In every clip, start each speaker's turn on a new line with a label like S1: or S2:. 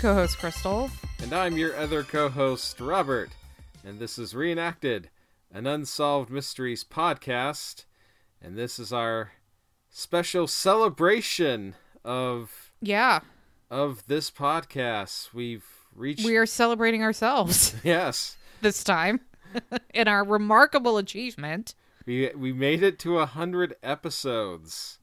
S1: Co host, Crystal.
S2: And I'm your other co host, Robert. And this is Reenacted, an Unsolved Mysteries podcast. And this is our special celebration of
S1: Yeah,
S2: of this podcast. We've reached
S1: we are celebrating ourselves
S2: Yes.
S1: this time in our remarkable achievement.
S2: We we made it to a hundred episodes.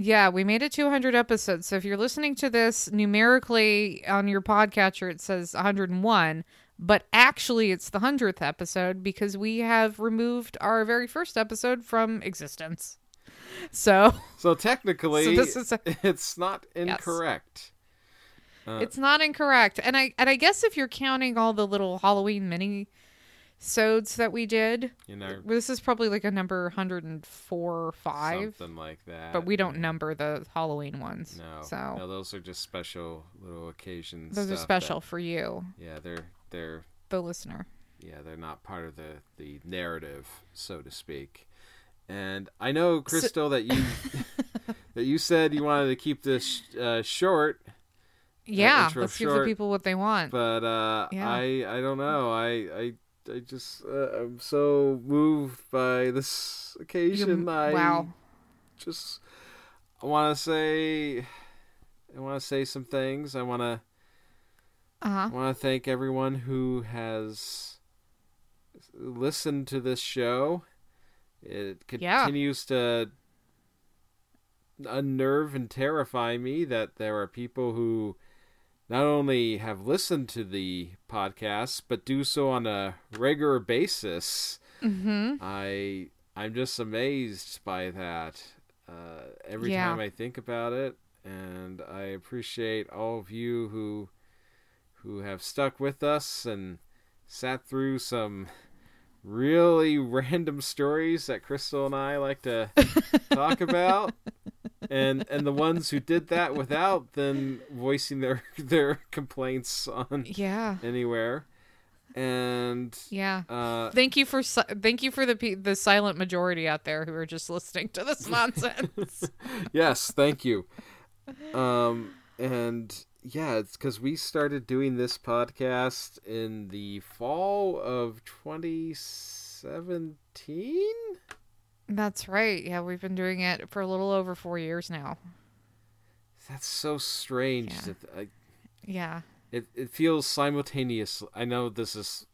S1: Yeah, we made it 200 episodes. So if you're listening to this numerically on your podcatcher, it says 101, but actually it's the 100th episode because we have removed our very first episode from existence. So
S2: So technically
S1: So this is a-
S2: it's not incorrect. Uh,
S1: it's not incorrect. And I and I guess if you're counting all the little Halloween mini sodes that we did,
S2: you know,
S1: this is probably like a number 104 or 5.
S2: something like that.
S1: But we don't number the Halloween ones.
S2: No,
S1: So
S2: no, those are just special little occasions.
S1: those are special
S2: that-
S1: for you,
S2: yeah, they're they're
S1: the listener.
S2: yeah they're not part of the the narrative, so to speak. And I know, Crystal, that you that you said you wanted to keep this uh, short,
S1: Yeah,
S2: intro
S1: let's give the people what they want.
S2: but uh,
S1: Yeah.
S2: I I don't know. I I I just uh, I'm so moved by this occasion.
S1: You-
S2: I
S1: wow.
S2: just I want to say I want to say some things. I want to
S1: Uh huh.
S2: I want to thank everyone who has listened to this show. It
S1: Yeah.
S2: continues to unnerve and terrify me that there are people who not only have listened to the podcast but do so on a regular basis.
S1: Mm-hmm.
S2: I I'm just amazed by that uh, every
S1: Yeah.
S2: time I think about it, and I appreciate all of you who who have stuck with us and sat through some really random stories that Crystal and I like to talk about. And and the ones who did that without then voicing their their complaints on
S1: Yeah.
S2: anywhere. And
S1: Yeah.
S2: uh
S1: Thank you for thank you for the pe- the silent majority out there who are just listening to this nonsense.
S2: yes, thank you. Um, and yeah, it's because we started doing this podcast in the fall of 2017.
S1: That's right. Yeah, we've been doing it for a little over four years now.
S2: That's so strange.
S1: Yeah.
S2: That I,
S1: Yeah.
S2: it it feels simultaneous. I know this is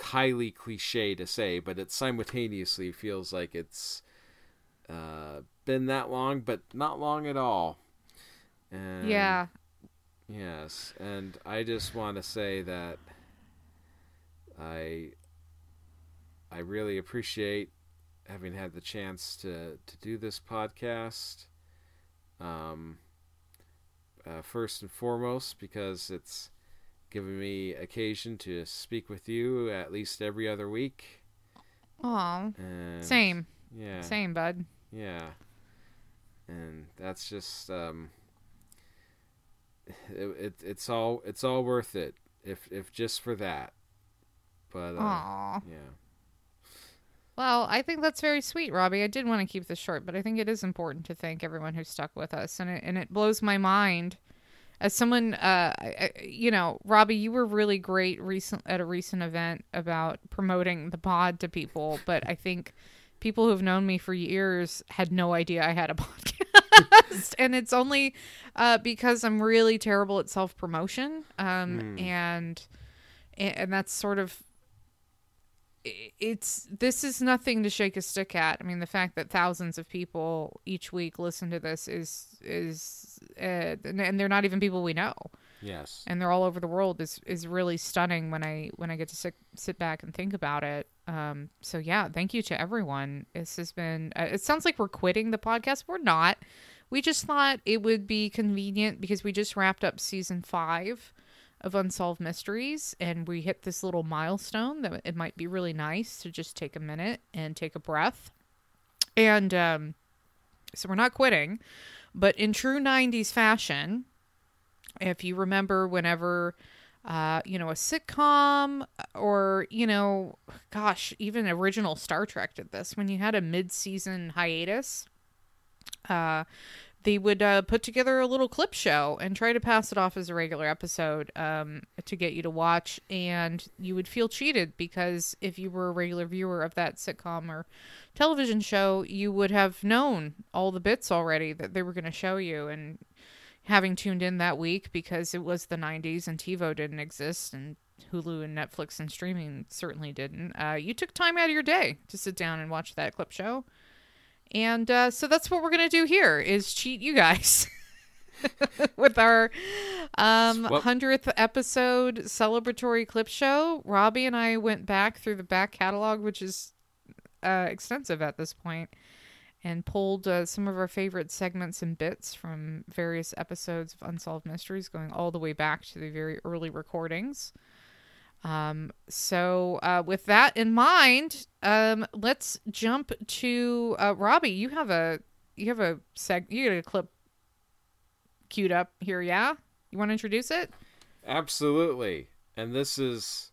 S2: highly cliche to say, but it simultaneously feels like it's uh, been that long, but not long at all. And
S1: yeah.
S2: Yes, and I just want to say that I I really appreciate having had the chance to to do this podcast. Um, uh, first and foremost, because it's given me occasion to speak with you at least every other week.
S1: Aw. Same.
S2: Yeah.
S1: Same, bud.
S2: Yeah. And that's just um it, it it's all it's all worth it if if just for that. But uh,
S1: Aw.
S2: yeah.
S1: Well, I think that's very sweet, Robbie. I did want to keep this short, but I think it is important to thank everyone who stuck with us, and it, and it blows my mind. As someone, uh, I- you know, Robbie, you were really great recent at a recent event about promoting the pod to people, but I think people who've known me for years had no idea I had a podcast, and it's only uh, because I'm really terrible at self promotion, um, and and that's sort of it's this is nothing to shake a stick at. I mean, the fact that thousands of people each week listen to this is is uh, and they're not even people we know,
S2: Yes.
S1: and they're all over the world is is really stunning when I when I get to sit sit back and think about it. Um, so yeah, thank you to everyone. This has been. Uh, it sounds like we're quitting the podcast. We're not. We just thought it would be convenient because we just wrapped up season five of Unsolved Mysteries, and we hit this little milestone that it might be really nice to just take a minute and take a breath. And um, so we're not quitting, but in true 90s fashion, if you remember whenever uh, you know, a sitcom or, you know, gosh, even original Star Trek did this when you had a mid season hiatus. Uh, they would uh, put together a little clip show and try to pass it off as a regular episode um, to get you to watch. And you would feel cheated because if you were a regular viewer of that sitcom or television show, you would have known all the bits already that they were going to show you. And having tuned in that week because it was the 90s and TiVo didn't exist and Hulu and Netflix and streaming certainly didn't, uh, you took time out of your day to sit down and watch that clip show. And uh, so that's what we're going to do here is cheat you guys. with our um, 100th episode celebratory clip show. Robbie and I went back through the back catalog, which is uh, extensive at this point, and pulled uh, some of our favorite segments and bits from various episodes of Unsolved Mysteries, going all the way back to the very early recordings. Um, so, uh, with that in mind, um, let's jump to uh, Robbie. You have a you have a seg you got a clip queued up here, yeah? You want to introduce it?
S3: Absolutely. And this is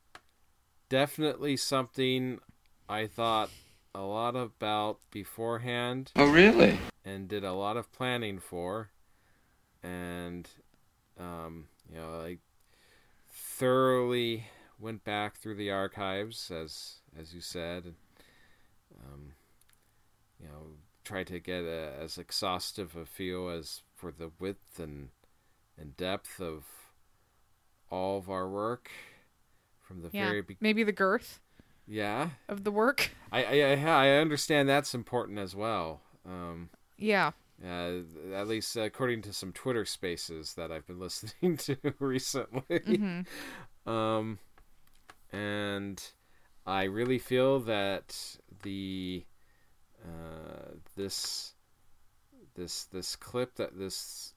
S3: definitely something I thought a lot about beforehand
S4: Oh, really?
S3: and did a lot of planning for. And, um, you know, I thoroughly went back through the archives, as as you said, and, um, you know, tried to get a, as exhaustive a feel as for the width and and depth of all of our work from the
S1: Yeah.
S3: very beginning.
S1: Maybe the girth
S3: Yeah,
S1: of the work.
S3: I, I I understand that's important as well. Um,
S1: Yeah.
S3: uh, at least according to some Twitter Spaces that I've been listening to recently.
S1: hmm
S3: Um, and I really feel that the uh, this this this clip that this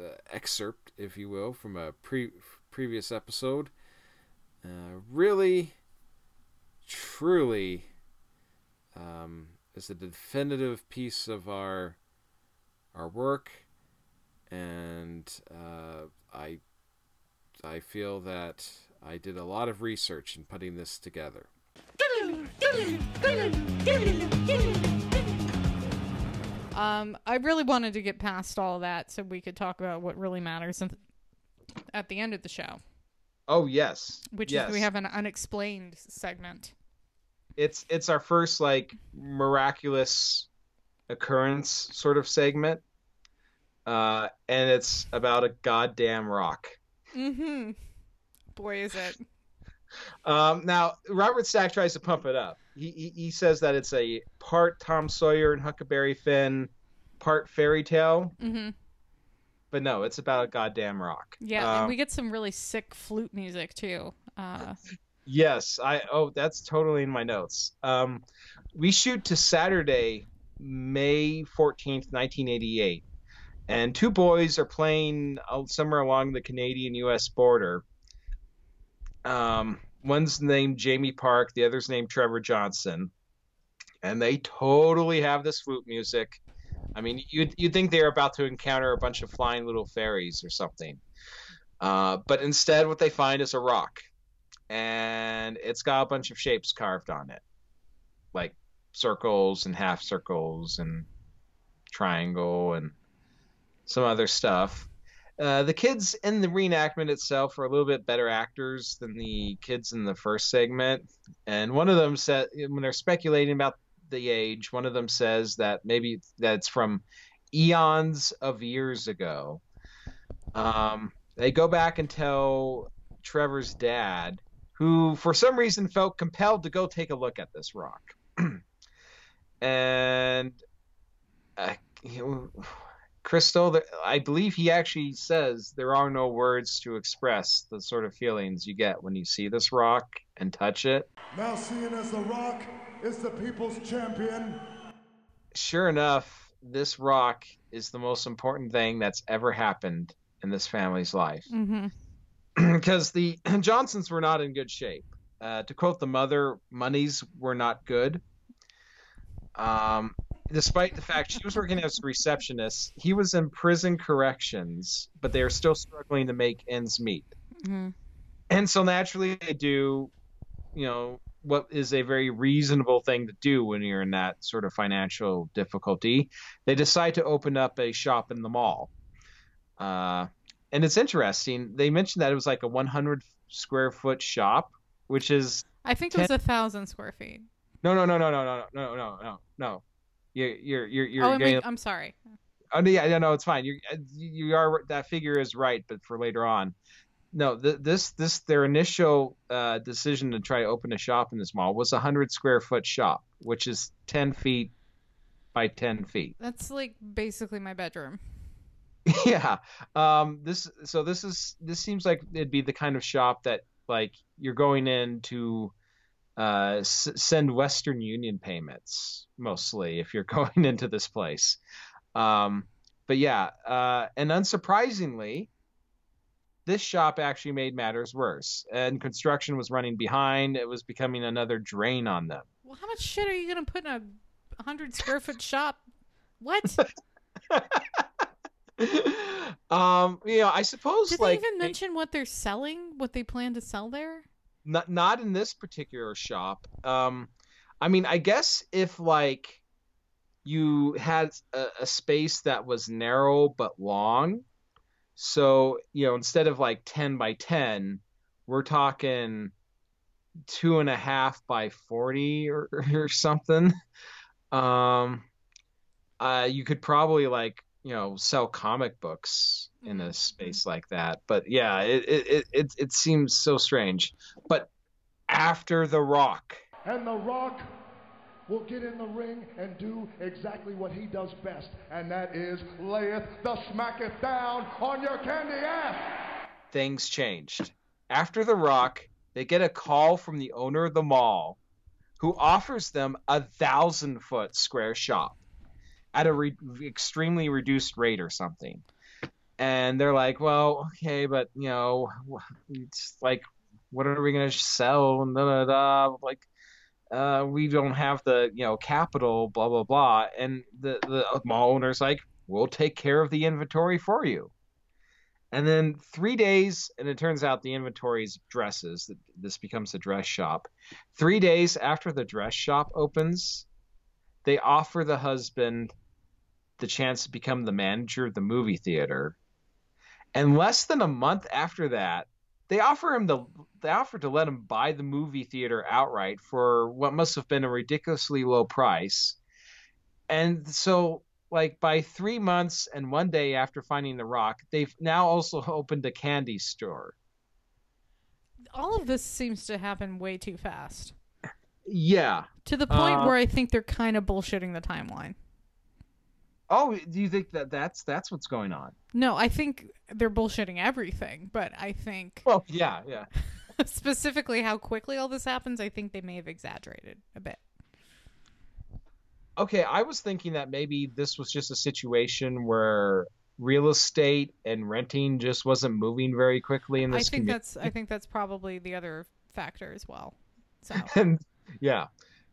S3: uh, excerpt, if you will, from a pre previous episode, uh, really, truly, um, is a definitive piece of our our work, and uh, I I feel that I did a lot of research in putting this together.
S1: Um, I really wanted to get past all of that so we could talk about what really matters at the end of the show,
S2: Oh yes,
S1: which
S2: yes.
S1: is we have an unexplained segment.
S2: it's it's our first like miraculous occurrence sort of segment, uh, and it's about a goddamn rock.
S1: Mm-hmm. Boy, is it.
S2: Um, now Robert Stack tries to pump it up. He, he he says that it's a part Tom Sawyer and Huckleberry Finn, part fairy tale,
S1: Mm-hmm.
S2: but no, it's about a goddamn rock.
S1: Yeah,
S2: Um,
S1: and we get some really sick flute music too. Uh,
S2: Yes, I oh that's totally in my notes. Um, we shoot to Saturday, May fourteenth, nineteen eighty eight, and two boys are playing uh, somewhere along the Canadian-U.S. border. Um, one's named Jamie Park, the other's named Trevor Johnson, and they totally have this flute music. I mean, you'd you'd think they're about to encounter a bunch of flying little fairies or something, uh, but instead, what they find is a rock and it's got a bunch of shapes carved on it, like circles and half circles and triangle and some other stuff. Uh, the kids in the reenactment itself are a little bit better actors than the kids in the first segment, and one of them said when they're speculating about the age, one of them says that maybe that's from eons of years ago. Um, they go back and tell Trevor's dad who for some reason felt compelled to go take a look at this rock. and uh, Crystal, I believe he actually says there are no words to express the sort of feelings you get when you see this rock and touch it.
S5: Now seeing as The Rock is the people's champion,
S2: Sure enough, this rock is the most important thing that's ever happened in this family's life.
S1: mm-hmm.
S2: because the Johnsons were not in good shape. Uh, to quote the mother, monies were not good. Um, despite the fact she was working as a receptionist, he was in prison corrections, but they are still struggling to make ends meet.
S1: Mhm.
S2: And so naturally, they do, you know, what is a very reasonable thing to do when you're in that sort of financial difficulty. They decide to open up a shop in the mall. Uh, and it's interesting. They mentioned that it was like a 100 square foot shop, which is
S1: I think it was a thousand square feet.
S2: no, no, no, no, no, no, no, no, no, no. You're you're you're you're
S1: oh, I
S2: getting.
S1: mean, I'm sorry.
S2: Oh, yeah, yeah, no, it's fine. You you are that figure is right, but for later on. No, th- this this their initial uh, decision to try to open a shop in this mall was a hundred square foot shop, which is ten feet by ten feet.
S1: That's like basically my bedroom.
S2: yeah. Um. This so this is this seems like it'd be the kind of shop that like you're going in to uh, s- send Western Union payments mostly if you're going into this place. Um, but yeah, uh, and unsurprisingly, this shop actually made matters worse. And construction was running behind. It was becoming another drain on them.
S1: Well, how much shit are you gonna put in a hundred square foot shop? What?
S2: um, you know, I suppose
S1: Did
S2: like
S1: they even mention what they're selling? What they plan to sell there?
S2: Not not in this particular shop. Um, I mean, I guess if like you had a, a space that was narrow but long, so you know instead of like ten by ten, we're talking two and a half by forty or, or something. Um, uh, you could probably like you know sell comic books in a mm-hmm. space like that. But yeah, it it it it, it seems so strange. But after the Rock,
S5: And The Rock will get in the ring and do exactly what he does best, and that is layeth the smacketh down on your candy ass.
S2: things changed. After the Rock, they get a call from the owner of the mall, who offers them a thousand foot square shop at a re- extremely reduced rate or something. And they're like, well, okay, but you know, it's like, what are we gonna sell? And da da da. Like, uh, we don't have the you know capital, blah blah blah. And the the mall owner's like, we'll take care of the inventory for you. And then three days, and it turns out the inventory is dresses. This becomes a dress shop. Three days after the dress shop opens, they offer the husband the chance to become the manager of the movie theater. And less than a month after that, they offer him the they offer to let him buy the movie theater outright for what must have been a ridiculously low price. And so like by three months and one day after finding the rock, they've now also opened a candy store.
S1: All of this seems to happen way too fast.
S2: Yeah.
S1: To the point
S2: Uh,
S1: where I think they're kind of bullshitting the timeline.
S2: Oh, do you think that that's that's what's going on?
S1: No, I think they're bullshitting everything, but I think
S2: Well, yeah, yeah.
S1: specifically how quickly all this happens, I think they may have exaggerated a bit.
S2: Okay, I was thinking that maybe this was just a situation where real estate and renting just wasn't moving very quickly in this I
S1: think
S2: community.
S1: that's I think that's probably the other factor as well. So
S2: and yeah,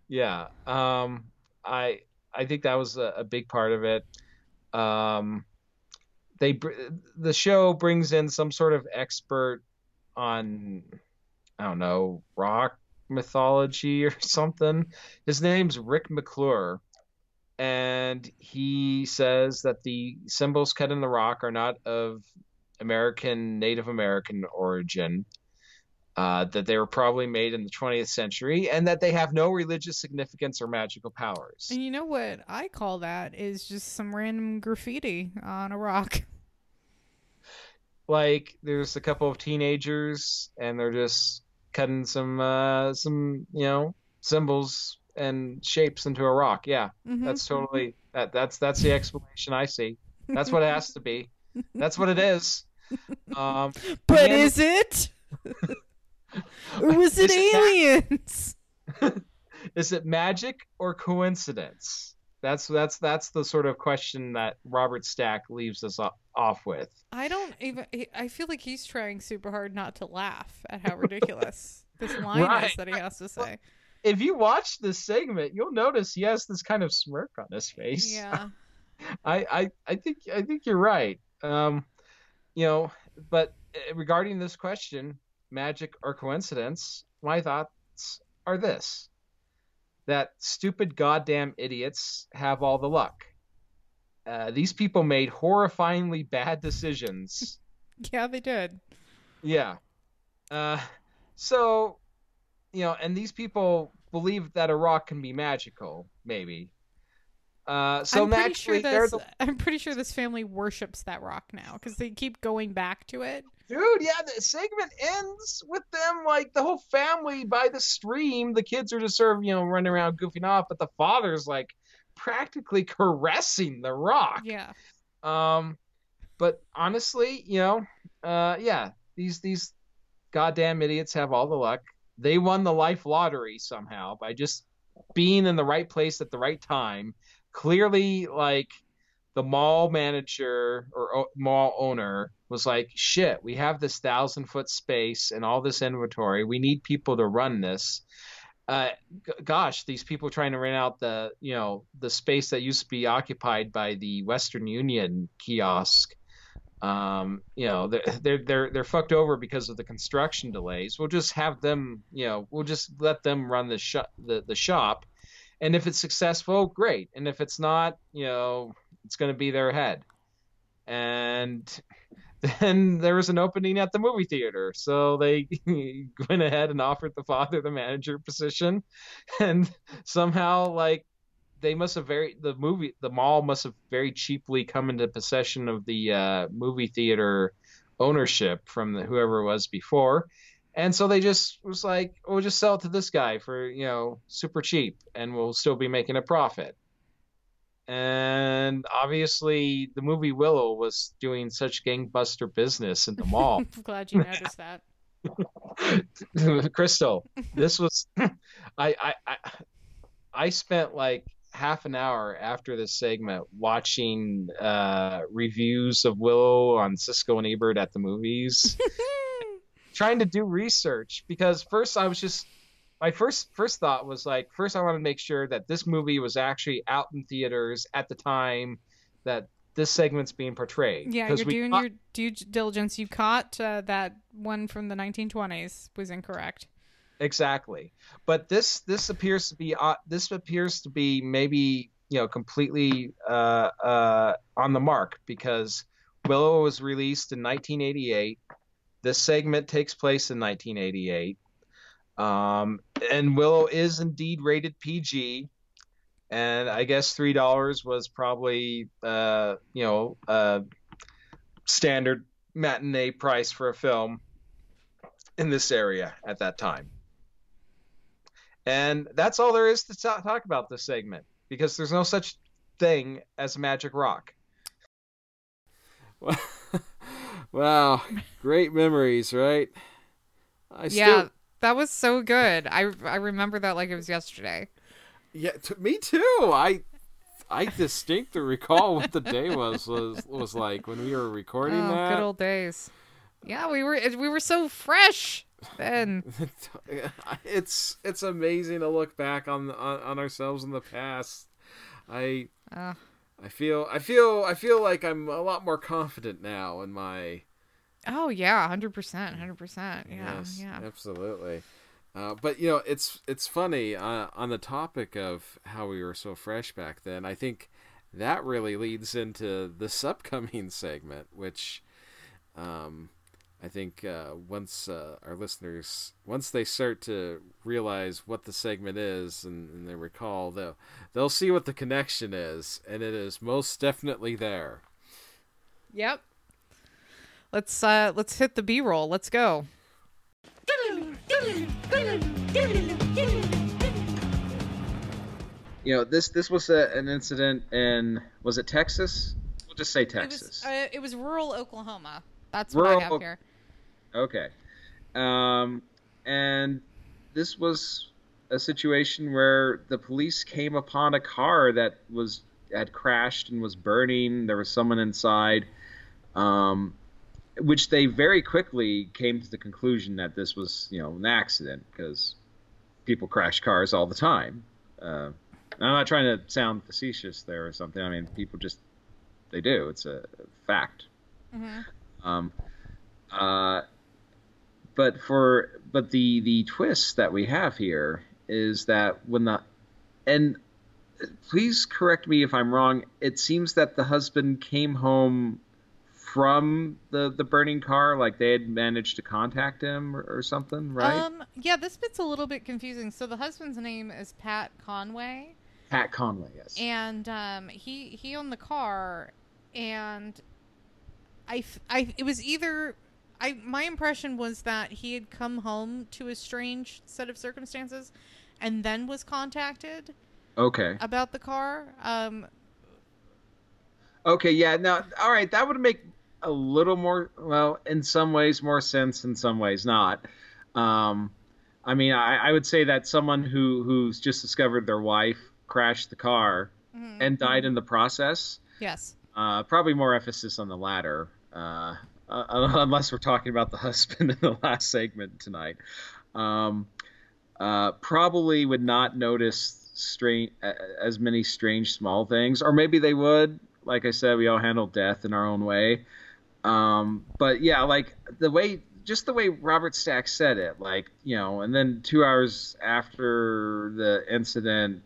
S2: yeah. Um, I I think that was a, a big part of it. Um, they the show brings in some sort of expert on I don't know rock mythology or something. His name's Rick McClure, and he says that the symbols cut in the rock are not of American Native American origin uh, that they were probably made in the 20th century, and that they have no religious significance or magical powers.
S1: and you know what I call that is just some random graffiti on a rock.
S2: Like, there's a couple of teenagers, and they're just cutting some, uh, some, you know, symbols and shapes into a rock. Yeah,
S1: Mhm.
S2: that's totally that. That's that's the explanation I see. That's what it has to be. That's what it is. Um,
S1: But
S2: and-
S1: is it? or was it aliens?
S2: is it magic or coincidence? That's that's that's the sort of question that Robert Stack leaves us off with.
S1: I don't even. I feel like he's trying super hard not to laugh at how ridiculous this line is that he has to say.
S2: If you watch this segment, you'll notice he has this kind of smirk on his face.
S1: Yeah.
S2: I, I, I think I think you're right. Um, you know, but uh, regarding this question, magic or coincidence, my thoughts are this that stupid goddamn idiots have all the luck. Uh, these people made horrifyingly bad decisions.
S1: Yeah, they did.
S2: yeah. Uh, so, you know, and these people believe that a rock can be magical, maybe. Uh, so
S1: I'm pretty sure this.
S2: the
S1: I'm pretty sure this family worships that rock now because they keep going back to it.
S2: Dude, yeah, the segment ends with them like the whole family by the stream. The kids are just sort of, you know, running around goofing off, but the father's like practically caressing the rock.
S1: Yeah.
S2: Um but honestly, you know, uh yeah, these these goddamn idiots have all the luck. They won the life lottery somehow by just being in the right place at the right time. Clearly like the mall manager or o- mall owner was like, shit, we have this thousand foot space and all this inventory. We need people to run this. Uh, g- gosh, these people trying to rent out the, you know, the space that used to be occupied by the Western Union kiosk. Um, you know, they're, they're, they're, they're fucked over because of the construction delays. We'll just have them, you know, we'll just let them run the the, the shop. And if it's successful, great. And if it's not, you know, it's going to be their head. And then there was an opening at the movie theater. So they went ahead and offered the father the manager position. And somehow, like, they must have very, the movie, the mall must have very cheaply come into possession of the uh, movie theater ownership from the, whoever it was before. And so they just was like, we'll just sell it to this guy for, you know, super cheap and we'll still be making a profit and obviously the movie Willow was doing such gangbuster business in the mall.
S1: I'm glad you noticed that.
S2: Crystal, this was I, I I I spent like half an hour after this segment watching uh, reviews of Willow on Siskel and Ebert at the movies, trying to do research because first I was just my first first thought was like first I wanted to make sure that this movie was actually out in theaters at the time that this segment's being portrayed.
S1: Yeah, you're doing
S2: caught-
S1: your due diligence. You caught uh, that one from the 1920s was incorrect.
S2: exactly. But this this appears to be uh, this appears to be maybe you know completely uh, uh, on the mark because Willow was released in 1988. This segment takes place in 1988. Um, and Willow is indeed rated PG, and I guess three dollars was probably uh, you know standard matinee price for a film in this area at that time. And that's all there is to ta- talk about this segment because there's no such thing as magic rock.
S3: wow, great memories, right? I
S1: yeah,
S3: still,
S1: that was so good. I I remember that like it was yesterday.
S3: yeah, t- me too. I I distinctly recall what the day was was was like when we were recording
S1: Oh,
S3: that.
S1: good old days. Yeah, we were we were so fresh then.
S3: it's it's amazing to look back on on, on ourselves in the past. I
S1: Uh,
S3: I feel I feel I feel like I'm a lot more confident now in my
S1: oh yeah, hundred percent, hundred percent. Yeah,
S3: yes,
S1: yeah.
S3: absolutely. Uh, but you know, it's it's funny uh, on the topic of how we were so fresh back then. I think that really leads into this upcoming segment, which um, I think uh, once uh, our listeners once they start to realize what the segment is and, and they recall, they'll they'll see what the connection is, and it is most definitely there.
S1: Yep. Let's uh let's hit the B roll. Let's go.
S2: You know, this this was a, an incident in was it Texas? We'll just say
S1: It
S2: Texas.
S1: was uh, it was rural Oklahoma. That's what I
S2: Rural
S1: have here.
S2: Okay. Um, and this was a situation where the police came upon a car that was had crashed and was burning. There was someone inside, um, which they very quickly came to the conclusion that this was, you know, an accident because people crash cars all the time. Uh, I'm not trying to sound facetious there or something. I mean, people just they do. It's a fact.
S1: Mhm.
S2: Um, uh, but for but the the twist that we have here is that when the and please correct me if I'm wrong. It seems that the husband came home from the the burning car, like they had managed to contact him or, or something, right?
S1: Um, yeah, this bit's a little bit confusing. So the husband's name is Pat Conway,
S2: Pat Conway, yes.
S1: and um, he he owned the car, and I, I it was either I my impression was that he had come home to a strange set of circumstances, and then was contacted
S2: okay.
S1: about the car. Um,
S2: Okay, yeah. Now, all right, that would make a little more, well, in some ways more sense, in some ways not. Um, I mean, I, I would say that someone who who's just discovered their wife crashed the car
S1: mhm.
S2: and died in the process,
S1: yes.
S2: uh, probably more emphasis on the latter, uh, uh, unless we're talking about the husband in the last segment tonight. Um, uh, probably would not notice strange as many strange small things, or maybe they would. Like I said, we all handle death in our own way. Um, but yeah, like the way, just the way Robert Stack said it, like you know, and then two hours after the incident,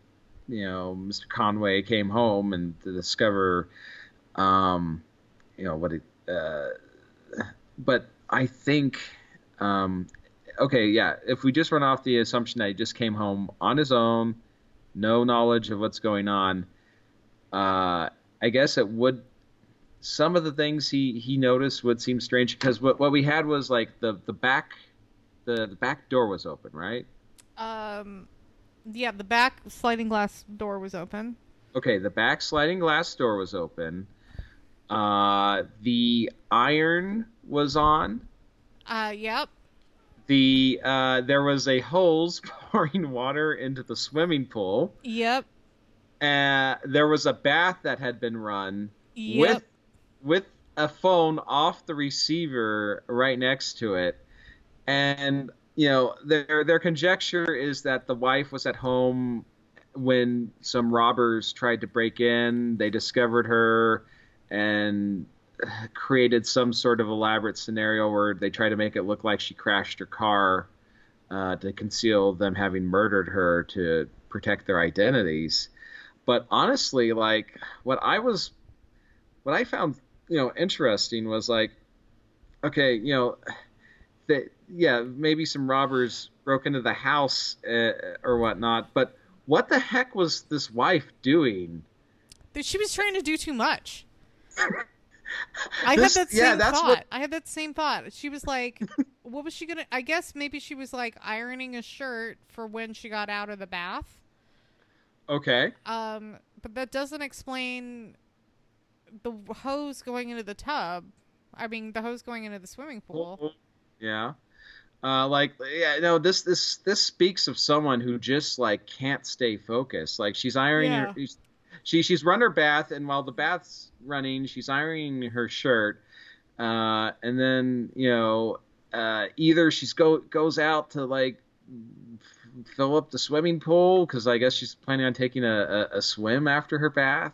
S2: you know, Mr. Conway came home and to discover, um, you know, what it. Uh, but I think, um, okay, yeah, if we just run off the assumption that he just came home on his own, no knowledge of what's going on, uh, I guess it would. Some of the things he he noticed would seem strange because what what we had was like the the back, the, the back door was open, right?
S1: Um, yeah, the back sliding glass door was open.
S2: Okay, the back sliding glass door was open. Uh, the iron was on.
S1: Uh, yep.
S2: The uh, there was a hose pouring water into the swimming pool.
S1: Yep.
S2: Uh, there was a bath that had been run
S1: Yep.
S2: with with a phone off the receiver right next to it, and you know their their conjecture is that the wife was at home when some robbers tried to break in. They discovered her and created some sort of elaborate scenario where they try to make it look like she crashed her car uh, to conceal them having murdered her to protect their identities. But honestly, like what I was, what I found, you know, interesting was like, okay, you know, that yeah, maybe some robbers broke into the house uh, or whatnot, but what the heck was this wife doing?
S1: That She was trying to do too much. I
S2: This-
S1: had that
S2: yeah,
S1: same
S2: that's
S1: thought.
S2: what-
S1: I had that same thought. She was like, what was she gonna? I guess maybe she was like ironing a shirt for when she got out of the bath.
S2: Okay,
S1: Um, but that doesn't explain the hose going into the tub. I mean, the hose going into the swimming pool.
S2: yeah. Uh, like yeah, no, this this this speaks of someone who just like can't stay focused. Like she's ironing her, she she's run her bath, and while the bath's running, she's ironing her shirt, uh, and then you know uh, either she's go goes out to like fill up the swimming pool because I guess she's planning on taking a, a, a swim after her bath.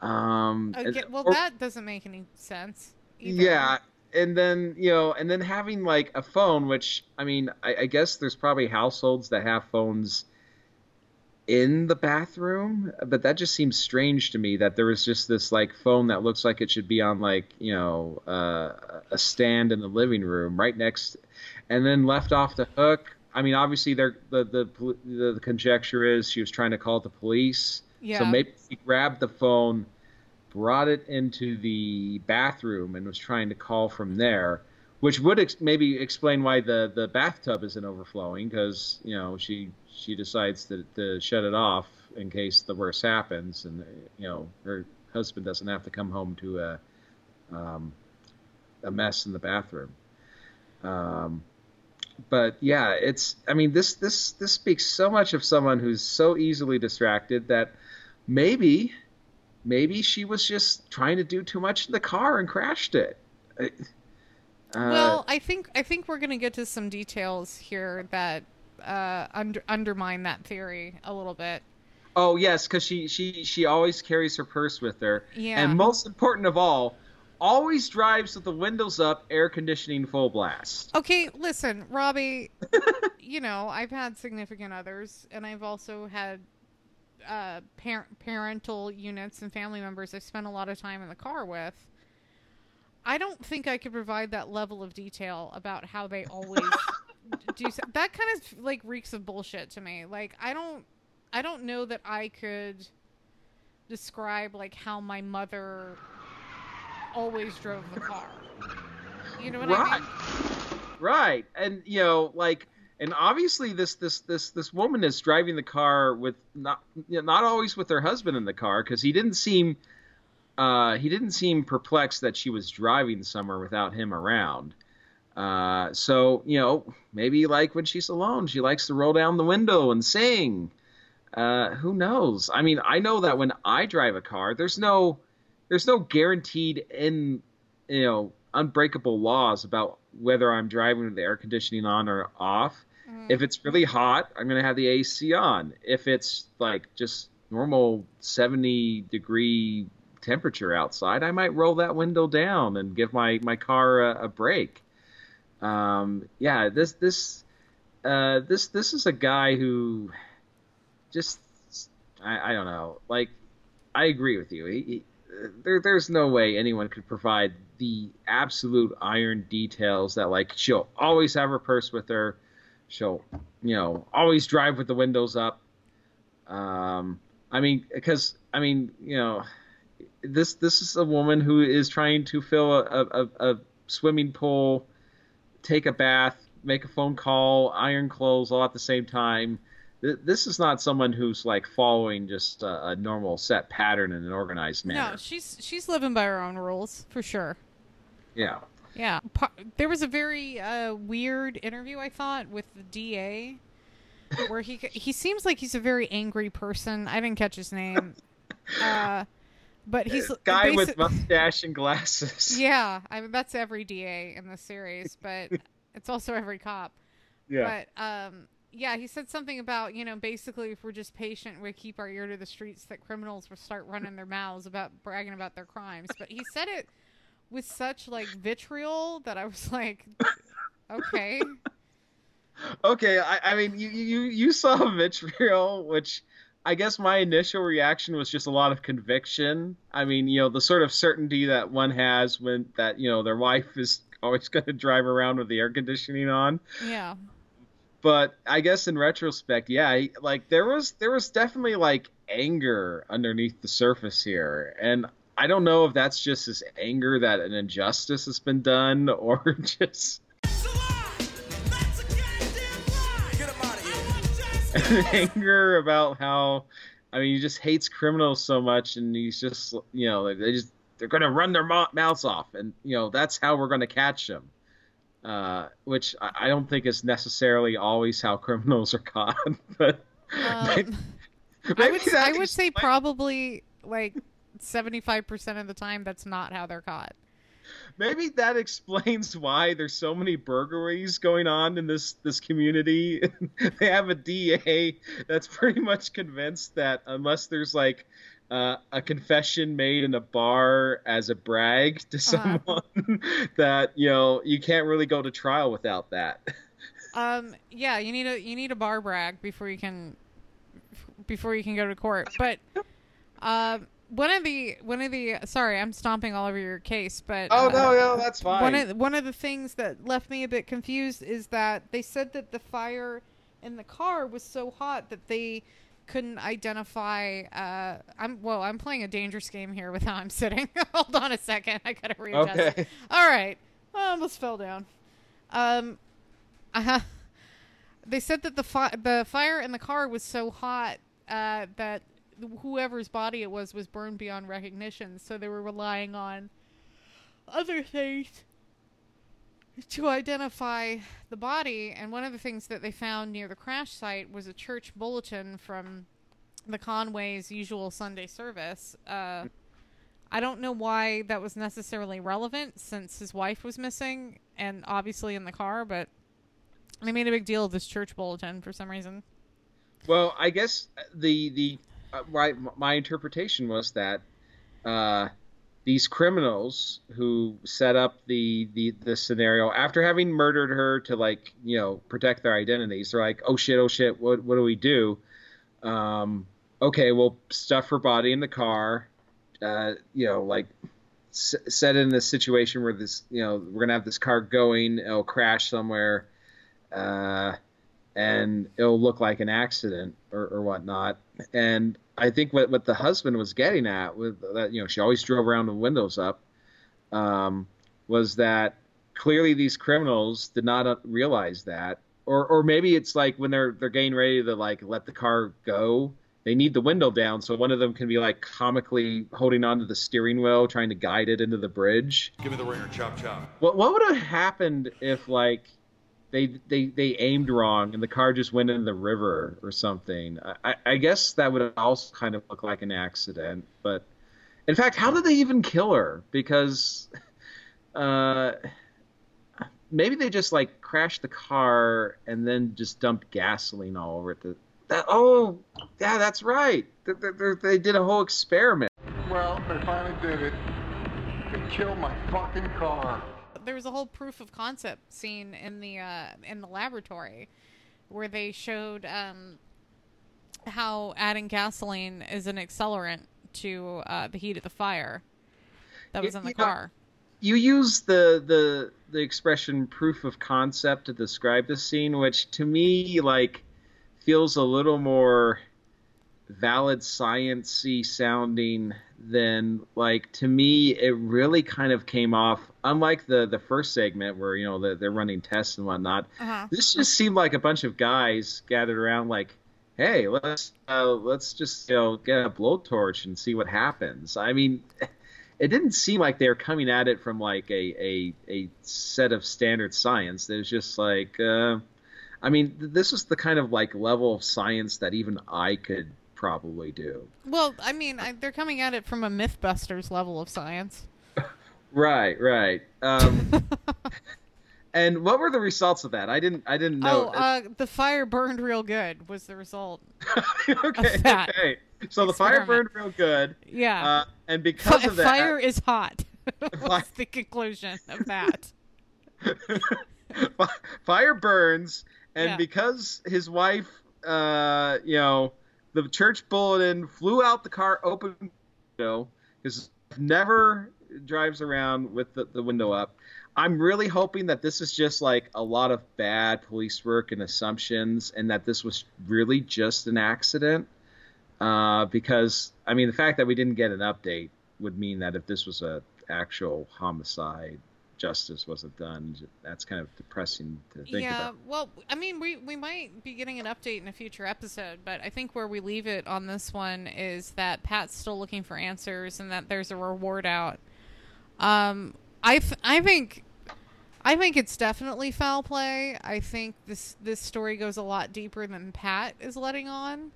S2: Um,
S1: Okay, well,
S2: or-
S1: that doesn't make any sense. Either.
S2: yeah, and then you know, and then having like a phone, which I mean, I, I guess there's probably households that have phones in the bathroom, but that just seems strange to me that there was just this like phone that looks like it should be on like you know uh, a stand in the living room right next, and then left off the hook. I mean, obviously, there the, the the the conjecture is she was trying to call the police.
S1: Yeah.
S2: So maybe she grabbed the phone, brought it into the bathroom, and was trying to call from there, which would ex- maybe explain why the, the bathtub isn't overflowing because you know she she decides to, to shut it off in case the worst happens, and you know her husband doesn't have to come home to a um, a mess in the bathroom. Um, but yeah, it's I mean this this this speaks so much of someone who's so easily distracted that maybe maybe she was just trying to do too much in the car and crashed it. Uh,
S1: well, I think I think we're gonna get to some details here that uh, under, undermine that theory a little bit.
S2: oh yes, because she she she always carries her purse with her,
S1: Yeah.
S2: and most important of all, always drives with the windows up, air conditioning full blast.
S1: Okay, listen, Robbie. you know, I've had significant others, and I've also had uh, par- parental units and family members I've spent a lot of time in the car with. I don't think I could provide that level of detail about how they always do. So- that kind of like reeks of bullshit to me. Like I don't, I don't know that I could describe like how my mother always drove the car. You know what I mean?
S2: Right. And you know, like and obviously this this this this woman is driving the car with not not always with her husband in the car because he didn't seem uh, he didn't seem perplexed that she was driving somewhere without him around. Uh, so you know maybe like when she's alone she likes to roll down the window and sing. Uh, who knows? I mean, I know that when I drive a car, there's no there's no guaranteed in you know unbreakable laws about whether I'm driving with the air conditioning on or off. If it's really hot, I'm gonna have the AC on. If it's like just normal 70 degree temperature outside, I might roll that window down and give my my car a, a break. Um, yeah, this this uh, this this is a guy who just I, I don't know. Like I agree with you. He, he, there there's no way anyone could provide the absolute iron details that like she'll always have her purse with her. She'll you know always drive with the windows up. Um, I mean, because I mean, you know, this this is a woman who is trying to fill a, a, a swimming pool, take a bath, make a phone call, iron clothes all at the same time. This is not someone who's like following just a, a normal set pattern in an organized manner.
S1: No, she's she's living by her own rules for sure.
S2: Yeah.
S1: Yeah, there was a very uh, weird interview I thought with the DA, where he he seems like he's a very angry person. I didn't catch his name, uh, but he's
S2: Guy with mustache and glasses.
S1: Yeah, I mean that's every DA in the series, but it's also every cop.
S2: Yeah.
S1: But um, yeah, he said something about you know basically if we're just patient, we keep our ear to the streets, that criminals will start running their mouths about bragging about their crimes. But he said it with such like vitriol that I was like, okay,
S2: Okay, I, I mean, you, you you saw vitriol, which I guess my initial reaction was just a lot of conviction. I mean, you know, the sort of certainty that one has when that you know their wife is always going to drive around with the air conditioning on.
S1: yeah,
S2: But I guess in retrospect, yeah, like there was there was definitely like anger underneath the surface here, and I don't know if that's just his anger that an injustice has been done, or just anger about how I mean he just hates criminals so much and he's just you know they just they're gonna run their mouths off and you know that's how we're gonna catch them uh, which I, I don't think is necessarily always how criminals are caught but
S1: um,
S2: maybe
S1: I would I would say probably like seventy five percent of the time that's not how they're caught.
S2: maybe that explains why there's so many burglaries going on in this this community. they have a DA that's pretty much convinced that unless there's like uh, a confession made in a bar as a brag to
S1: Uh-huh.
S2: someone, that you know you can't really go to trial without that.
S1: Um, yeah, you need a you need a bar brag before you can before you can go to court. But um, one of the one of the sorry, I'm stomping all over your case, but
S2: Oh
S1: uh,
S2: no, no, that's fine.
S1: One of one of the things that left me a bit confused is that they said that the fire in the car was so hot that they couldn't identify. Uh, I'm well. I'm playing a dangerous game here with how I'm sitting. Hold on a second. I gotta readjust.
S2: Okay.
S1: All right. I almost fell down. Um. Uh, they said that the fi- the fire in the car was so hot uh, that whoever's body it was was burned beyond recognition. So they were relying on other things to identify the body. And one of the things that they found near the crash site was a church bulletin from the Conway's usual Sunday service. Uh, I don't know why that was necessarily relevant since his wife was missing and obviously in the car, but they made a big deal of this church bulletin for some reason.
S2: Well, I guess the the uh, right my interpretation was that uh, these criminals who set up the, the the scenario after having murdered her to like you know protect their identities they're like oh shit oh shit what what do we do? Um, okay we'll stuff her body in the car uh, you know like s- set in this situation where this you know we're gonna have this car going it'll crash somewhere uh, and it'll look like an accident or, or whatnot and I think what, what the husband was getting at with that, you know, she always drove around with windows up, um, was that clearly these criminals did not realize that, or or maybe it's like when they're they're getting ready to like let the car go, they need the window down so one of them can be like comically holding onto the steering wheel, trying to guide it into the bridge.
S4: Give me the ringer, chop chop.
S2: What what would have happened if like they they they aimed wrong and the car just went in the river or something. I, I guess that would also kind of look like an accident. But in fact, how did they even kill her? Because uh, maybe they just like crashed the car and then just dumped gasoline all over it. That, oh, yeah, that's right. They, they, they did a whole experiment.
S5: Well, they finally did it. They killed my fucking car
S1: there was a whole proof of concept scene in the uh, in the laboratory where they showed um, how adding gasoline is an accelerant to uh, the heat of the fire that was in the car.
S2: you use the the the expression proof of concept to describe the scene, which to me like feels a little more valid sciency sounding then like to me it really kind of came off unlike the the first segment where you know the, they're running tests and whatnot uh-huh. this just seemed like a bunch of guys gathered around like hey let's uh, let's just you know get a blowtorch and see what happens i mean it didn't seem like they were coming at it from like a a, a set of standard science was just like uh, i mean this is the kind of like level of science that even i could probably do.
S1: Well, I mean, I, they're coming at it from a MythBusters level of science.
S2: right, right. Um, and what were the results of that? I didn't, I didn't know.
S1: Oh, uh, the fire burned real good. Was the result?
S2: okay, okay. So the fire burned real good.
S1: Yeah.
S2: Uh, and because F- of that,
S1: fire is hot. What's the conclusion of that?
S2: fire burns, and yeah. because his wife, uh, you know, the church bulletin flew out the car open window because never drives around with the, the window up. I'm really hoping that this is just like a lot of bad police work and assumptions, and that this was really just an accident. Uh, because I mean, the fact that we didn't get an update would mean that if this was a actual homicide, justice wasn't done. That's kind of depressing to think
S1: yeah,
S2: about.
S1: well, I mean, we we might be getting an update in a future episode, but I think where we leave it on this one is that Pat's still looking for answers and that there's a reward out. Um, I I think. I think it's definitely foul play. I think this this story goes a lot deeper than Pat is letting on.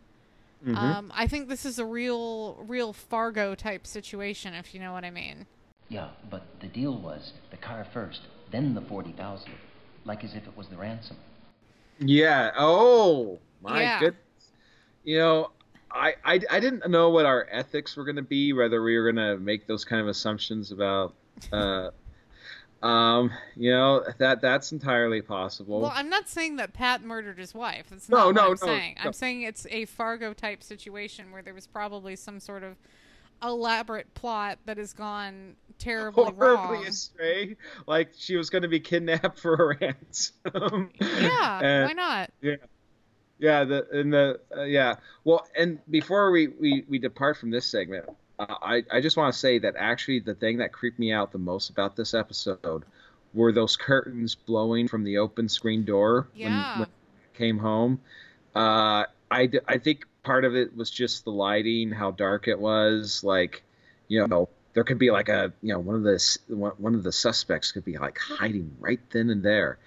S1: Mm-hmm. Um, I think this is a real, real Fargo type situation, if you know what I mean.
S6: Yeah, but the deal was the car first, then the 40,000, like as if it was the ransom.
S2: Yeah. Oh, my yeah. goodness. You know, I, I, I didn't know what our ethics were going to be, whether we were going to make those kind of assumptions about uh, um, you know that that's entirely possible.
S1: Well, I'm not saying that Pat murdered his wife. That's not no, what no, I'm no, saying. No. I'm saying it's a Fargo type situation where there was probably some sort of elaborate plot that has gone terribly
S2: horribly
S1: wrong.
S2: astray. Like she was going to be kidnapped for a ransom.
S1: yeah, and, why not?
S2: Yeah, yeah. The and the uh, yeah. Well, and before we we we depart from this segment, uh, I I just want to say that actually the thing that creeped me out the most about this episode were those curtains blowing from the open screen door
S1: yeah. when, when
S2: came home. Uh, I I think part of it was just the lighting, how dark it was. Like, you know, there could be like a, you know, one of the one of the suspects could be like hiding right then and there.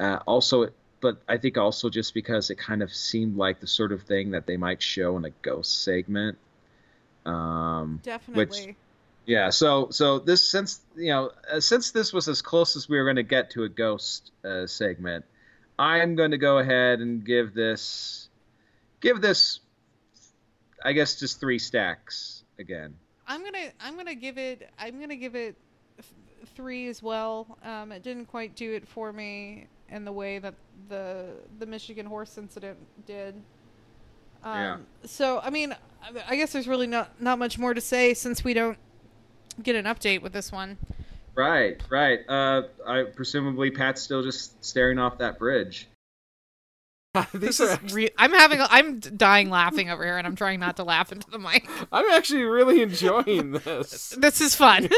S2: Uh, also, but I think also just because it kind of seemed like the sort of thing that they might show in a ghost segment. Um,
S1: Definitely.
S2: Which, yeah. So so this since you know uh, since this was as close as we were going to get to a ghost uh, segment, I'm going to go ahead and give this give this I guess just three stacks again.
S1: I'm gonna I'm gonna give it I'm gonna give it th- three as well. Um, it didn't quite do it for me in the way that the the Michigan horse incident did. Um,
S2: Yeah.
S1: So I mean, I- I guess there's really not not much more to say since we don't get an update with this one.
S2: Right, right. Uh, I presumably Pat's still just staring off that bridge.
S1: This
S3: These
S1: is re- I'm having a, I'm dying laughing over here, and I'm trying not to laugh into the mic.
S3: I'm actually really enjoying this.
S1: This is fun.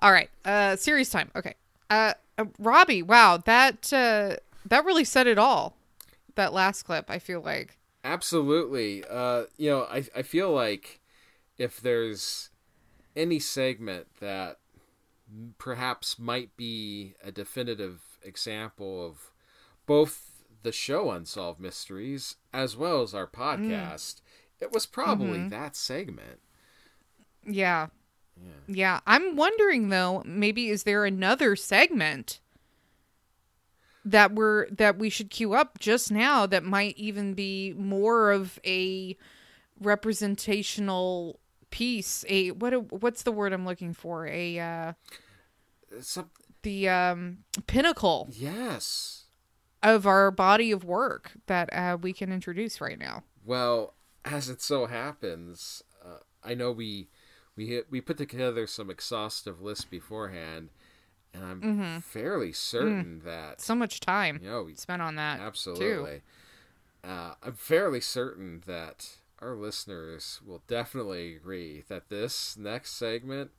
S1: All right, uh, series time. Okay, uh, uh, Robbie. Wow, that uh, that really said it all. That last clip, I feel like.
S3: Absolutely. Uh, you know, I I feel like if there's any segment that perhaps might be a definitive example of both the show Unsolved Mysteries as well as our mm. podcast, it was probably mm-hmm. that segment.
S1: Yeah.
S3: Yeah.
S1: Yeah. I'm wondering though, maybe is there another segment that we're that we should queue up just now that might even be more of a representational piece, a what a, what's the word I'm looking for? A uh
S3: Some,
S1: the um pinnacle
S3: yes.
S1: of our body of work that uh we can introduce right now.
S3: Well, as it so happens, uh, I know we we hit, we put together some exhaustive lists beforehand, and I'm fairly certain that
S1: So much time
S3: you know we
S1: spent on that.
S3: Absolutely. Uh, I'm fairly certain that our listeners will definitely agree that this next segment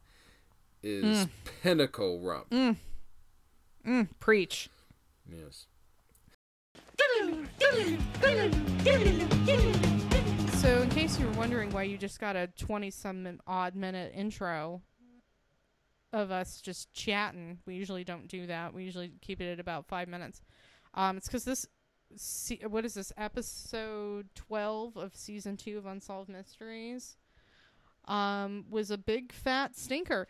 S3: is pinnacle rump.
S1: Mm, preach.
S3: Yes.
S1: So, in case you were wondering why you just got a 20 some odd minute intro of us just chatting, we usually don't do that. We usually keep it at about five minutes. Um, it's because this, se- what is this, episode 12 of season two of Unsolved Mysteries, um, was a big fat stinker.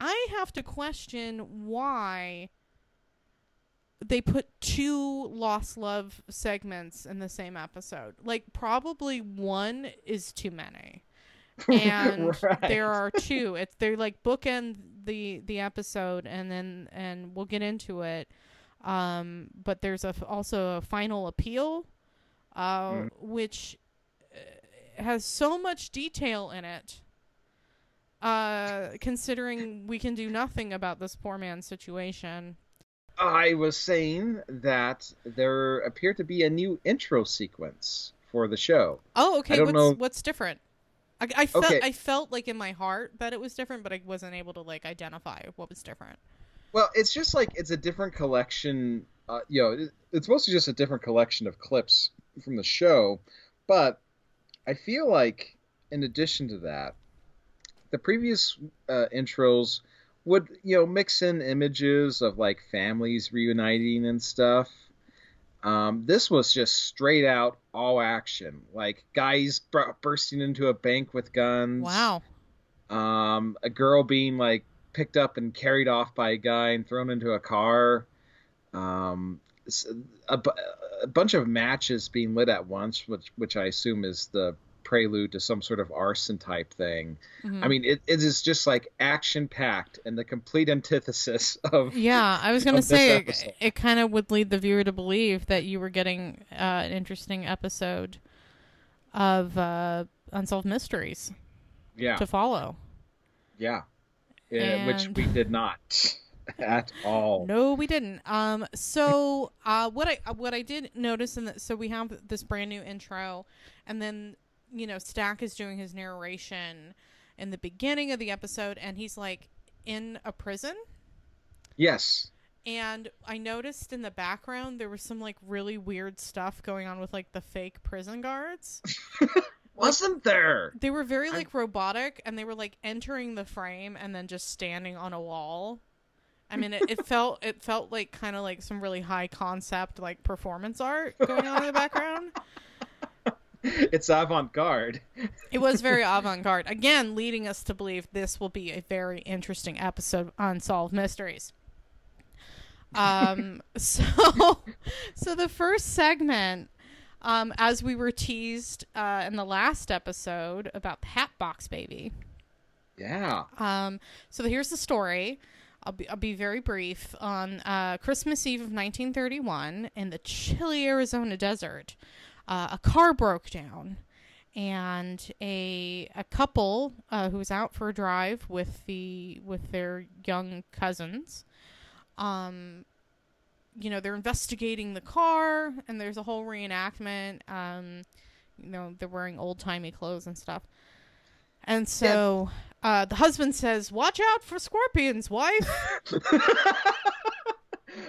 S1: I have to question why they put two lost love segments in the same episode. Like probably one is too many. And
S2: Right.
S1: there are two. It's they're like bookend the the episode and then and we'll get into it. Um but there's a also a final appeal uh
S2: Mm.
S1: which uh, has so much detail in it uh considering we can do nothing about this poor man's situation
S2: I was saying that there appeared to be a new intro sequence for the show.
S1: oh okay
S2: don't
S1: what's
S2: know-
S1: what's different I, I felt
S2: Okay.
S1: I felt like in my heart that it was different, but I wasn't able to like identify what was different.
S2: Well, it's just like it's a different collection. Uh, you know, it, it's mostly just a different collection of clips from the show. But I feel like, in addition to that, the previous uh, intros would you know mix in images of like families reuniting and stuff. Um, this was just straight out all action, like guys bur- bursting into a bank with guns
S1: Wow.
S2: um, a girl being like picked up and carried off by a guy and thrown into a car, um, a, bu- a bunch of matches being lit at once, which which I assume is the prelude to some sort of arson type thing.
S1: Mhm.
S2: I mean, it, it is just like action packed and the complete antithesis of
S1: Yeah, I was gonna say it, it kind of would lead the viewer to believe that you were getting uh, an interesting episode of uh, unsolved mysteries
S2: yeah
S1: to follow.
S2: yeah, Yeah, which we did not at all.
S1: No, we didn't. Um, so uh, what I what I did notice in that, so we have this brand new intro, and then you know Stack is doing his narration in the beginning of the episode, and he's like in a prison.
S2: Yes.
S1: And I noticed in the background there was some like really weird stuff going on with like the fake prison guards.
S2: Wasn't there?
S1: They were very like robotic and they were like entering the frame and then just standing on a wall. I mean it, it felt it felt like kind of like some really high concept like performance art going on in the background.
S2: it's avant-garde.
S1: It was very avant garde. Again, leading us to believe this will be a very interesting episode on solved Mysteries. Um, so, so the first segment, um, as we were teased uh, in the last episode about the Hatbox Baby.
S2: Yeah.
S1: Um, so here's the story. I'll be, I'll be very brief. On uh, Christmas Eve of 1931, in the chilly Arizona desert, uh, a car broke down, and a a couple uh, who was out for a drive with the with their young cousins, um, you know, they're investigating the car, and there's a whole reenactment. Um, you know, they're wearing old timey clothes and stuff. And so uh, the husband says, "Watch out for scorpions, wife."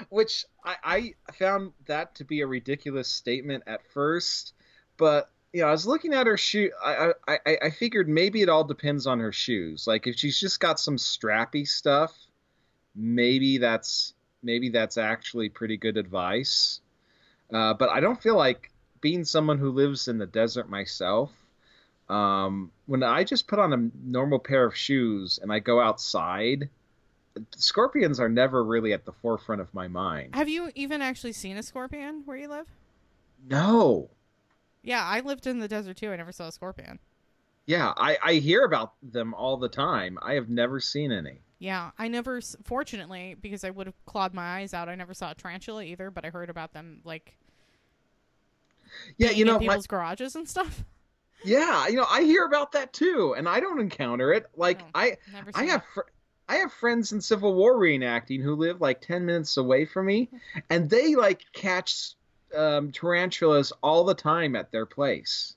S2: Which I, I found that to be a ridiculous statement at first, but you know, I was looking at her shoe. I, I I figured maybe it all depends on her shoes. Like if she's just got some strappy stuff, maybe that's maybe that's actually pretty good advice. Uh, but I don't feel like being someone who lives in the desert myself. Um, when I just put on a normal pair of shoes and I go outside, scorpions are never really at the forefront of my mind.
S1: Have you even actually seen a scorpion where you live?
S2: No.
S1: Yeah, I lived in the desert too. I never saw a scorpion.
S2: Yeah, I, I hear about them all the time. I have never seen any.
S1: Yeah, I never, fortunately, because I would have clawed my eyes out. I never saw a tarantula either, but I heard about them like
S2: Yeah, you know,
S1: in
S2: my,
S1: people's garages and stuff.
S2: yeah, you know, I hear about that too, and I don't encounter it. Like
S1: No,
S2: I, I have fr- I have friends in Civil War reenacting who live like ten minutes away from me, and they like catch um, tarantulas all the time at their place.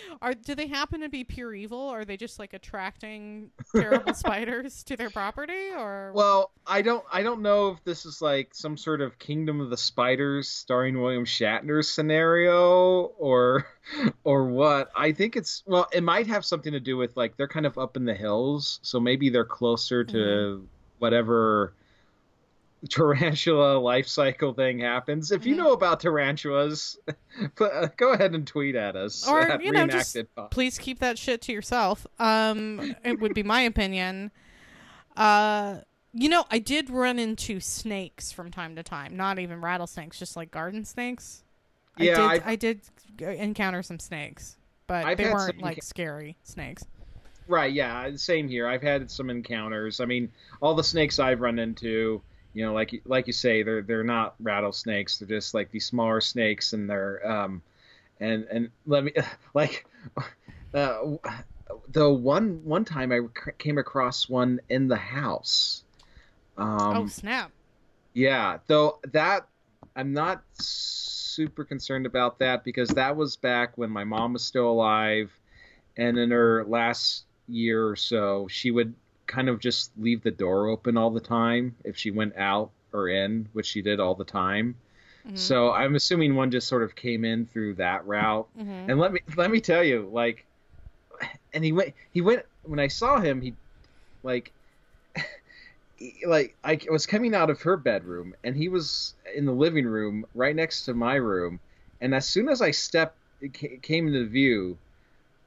S1: Are do they happen to be pure evil? Or are they just like attracting terrible spiders to their property? Or
S2: Well, I don't I don't know if this is like some sort of Kingdom of the Spiders starring William Shatner scenario or or what. I think it's well, it might have something to do with like they're kind of up in the hills, so maybe they're closer to mm-hmm. whatever tarantula life cycle thing happens. If you
S1: Mhm.
S2: know about tarantulas, uh, go ahead and tweet at us.
S1: Or,
S2: at
S1: you know, just
S2: Pod.
S1: please keep that shit to yourself. Um, it would be my opinion. Uh, you know, I did run into snakes from time to time. Not even rattlesnakes, just like garden snakes.
S2: Yeah,
S1: I did. I did encounter some snakes, but
S2: I've
S1: they weren't like
S2: enca-
S1: scary snakes.
S2: Right, yeah, same here. I've had some encounters. I mean, all the snakes I've run into, you know, like you- like you say, they're they're not rattlesnakes. They're just like these smaller snakes, and they're um, and and let me like, uh, the one one time I came across one in the house. Um,
S1: oh snap!
S2: yeah, though that I'm not super concerned about that because that was back when my mom was still alive, and in her last year or so, she would kind of just leave the door open all the time if she went out or in, which she did all the time.
S1: Mhm.
S2: So I'm assuming one just sort of came in through that route.
S1: Mhm.
S2: And let me let me tell you, like, and he went he went when I saw him, he like he- like I was coming out of her bedroom and he was in the living room right next to my room, and as soon as I stepped ca- came into view,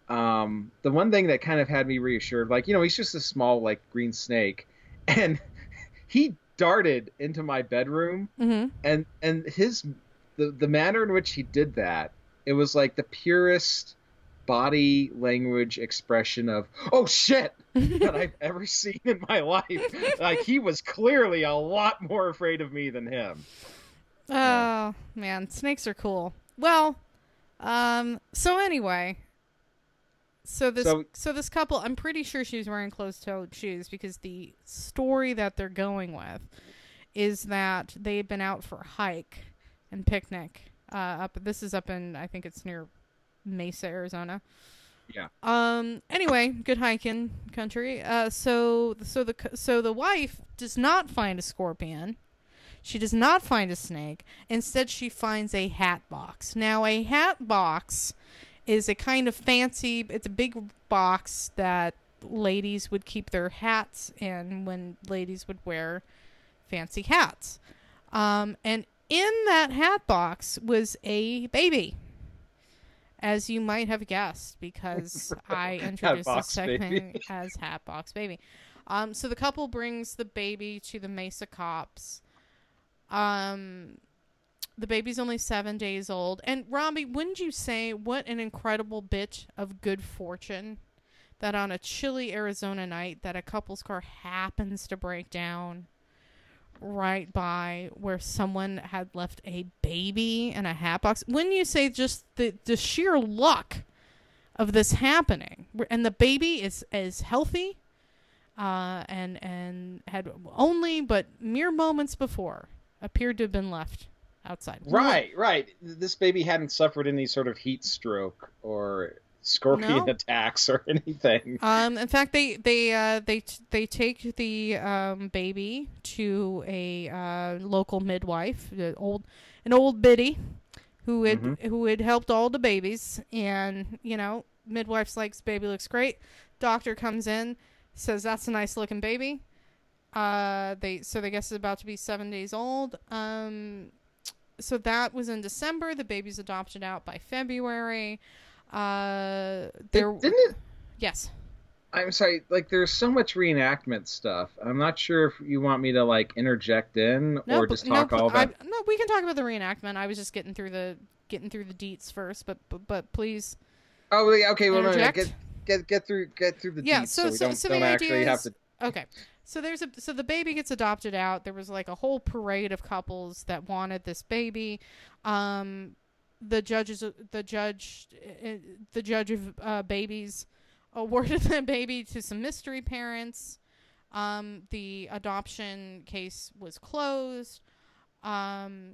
S2: um, the one thing that kind of had me reassured, like you know, he's just a small like green snake, and he darted into my bedroom
S1: Mhm.
S2: and and his the the manner in which he did that it was like the purest body language expression of oh shit that I've ever seen in my life like he was clearly a lot more afraid of me than him
S1: Oh man, snakes are cool. Well, um, so anyway, so this so,
S2: So-
S1: this couple, I'm pretty sure she was wearing closed-toed shoes because the story that they're going with is that they've been out for a hike and picnic. Uh, up this is up in I think it's near Mesa, Arizona.
S2: Yeah.
S1: Um. Anyway, good hiking country. Uh. So so the so the wife does not find a scorpion. She does not find a snake. Instead, she finds a hat box. Now, a hat box is a kind of fancy, it's a big box that ladies would keep their hats in when ladies would wear fancy hats. Um, and in that hat box was a baby. As you might have guessed, because I introduced this segment
S2: Baby.
S1: as Hatbox Baby. Um, so the couple brings the baby to the Mesa cops. Um, the baby's only seven days old. And Robbie, wouldn't you say what an incredible bit of good fortune that on a chilly Arizona night that a couple's car happens to break down right by where someone had left a baby in a hat box. Wouldn't you say just the the sheer luck of this happening? And the baby is is healthy uh, and and had only but mere moments before appeared to have been left outside.
S2: Right, right. This baby hadn't suffered any sort of heat stroke or scorpion
S1: No.
S2: attacks or anything.
S1: Um, in fact, they they uh, they they take the um, baby to a uh, local midwife, the old an old biddy, who had
S2: Mhm.
S1: who had helped all the babies, and you know, midwife's like, "Baby looks great." Doctor comes in, says, "That's a nice looking baby." Uh, they so they guess it's about to be seven days old. Um, so that was in December. The baby's adopted out by February. Uh, there
S2: Didn't it?
S1: yes.
S2: I'm sorry. Like, there's so much reenactment stuff. I'm not sure if you want me to like interject in
S1: No,
S2: or just talk
S1: no,
S2: all about.
S1: I, no, we can talk about the reenactment. I was just getting through the getting through the deets first, but but, but please.
S2: Oh, yeah, okay. Well, no, no, get get get through get through the
S1: Yeah,
S2: deets
S1: so-
S2: so,
S1: so- so the idea
S2: actually have to.
S1: Okay, so there's a so the baby gets adopted out. There was like a whole parade of couples that wanted this baby. Um, the judges, the judge, uh, the judge of uh, babies, awarded the baby to some mystery parents. Um, the adoption case was closed. Um,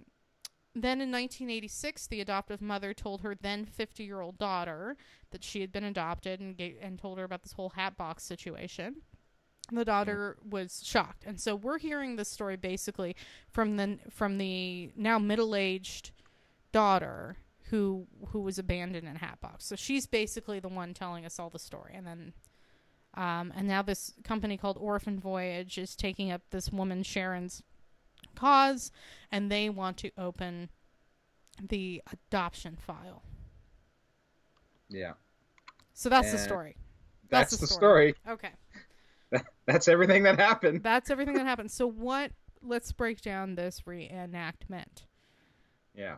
S1: then in 1986, the adoptive mother told her then 50 year old daughter that she had been adopted and, ga- and told her about this whole hat box situation. The daughter was shocked, and so we're hearing this story basically from the from the now middle aged daughter who who was abandoned in a hat box. So she's basically the one telling us all the story, and then um, and now this company called Orphan Voyage is taking up this woman Sharon's cause, and they want to open the adoption file.
S2: Yeah,
S1: So that's the story.
S2: that's,
S1: That's
S2: the
S1: the
S2: story.
S1: Okay.
S2: That's everything that happened.
S1: That's everything that happened. So what let's break down this reenactment.
S2: Yeah.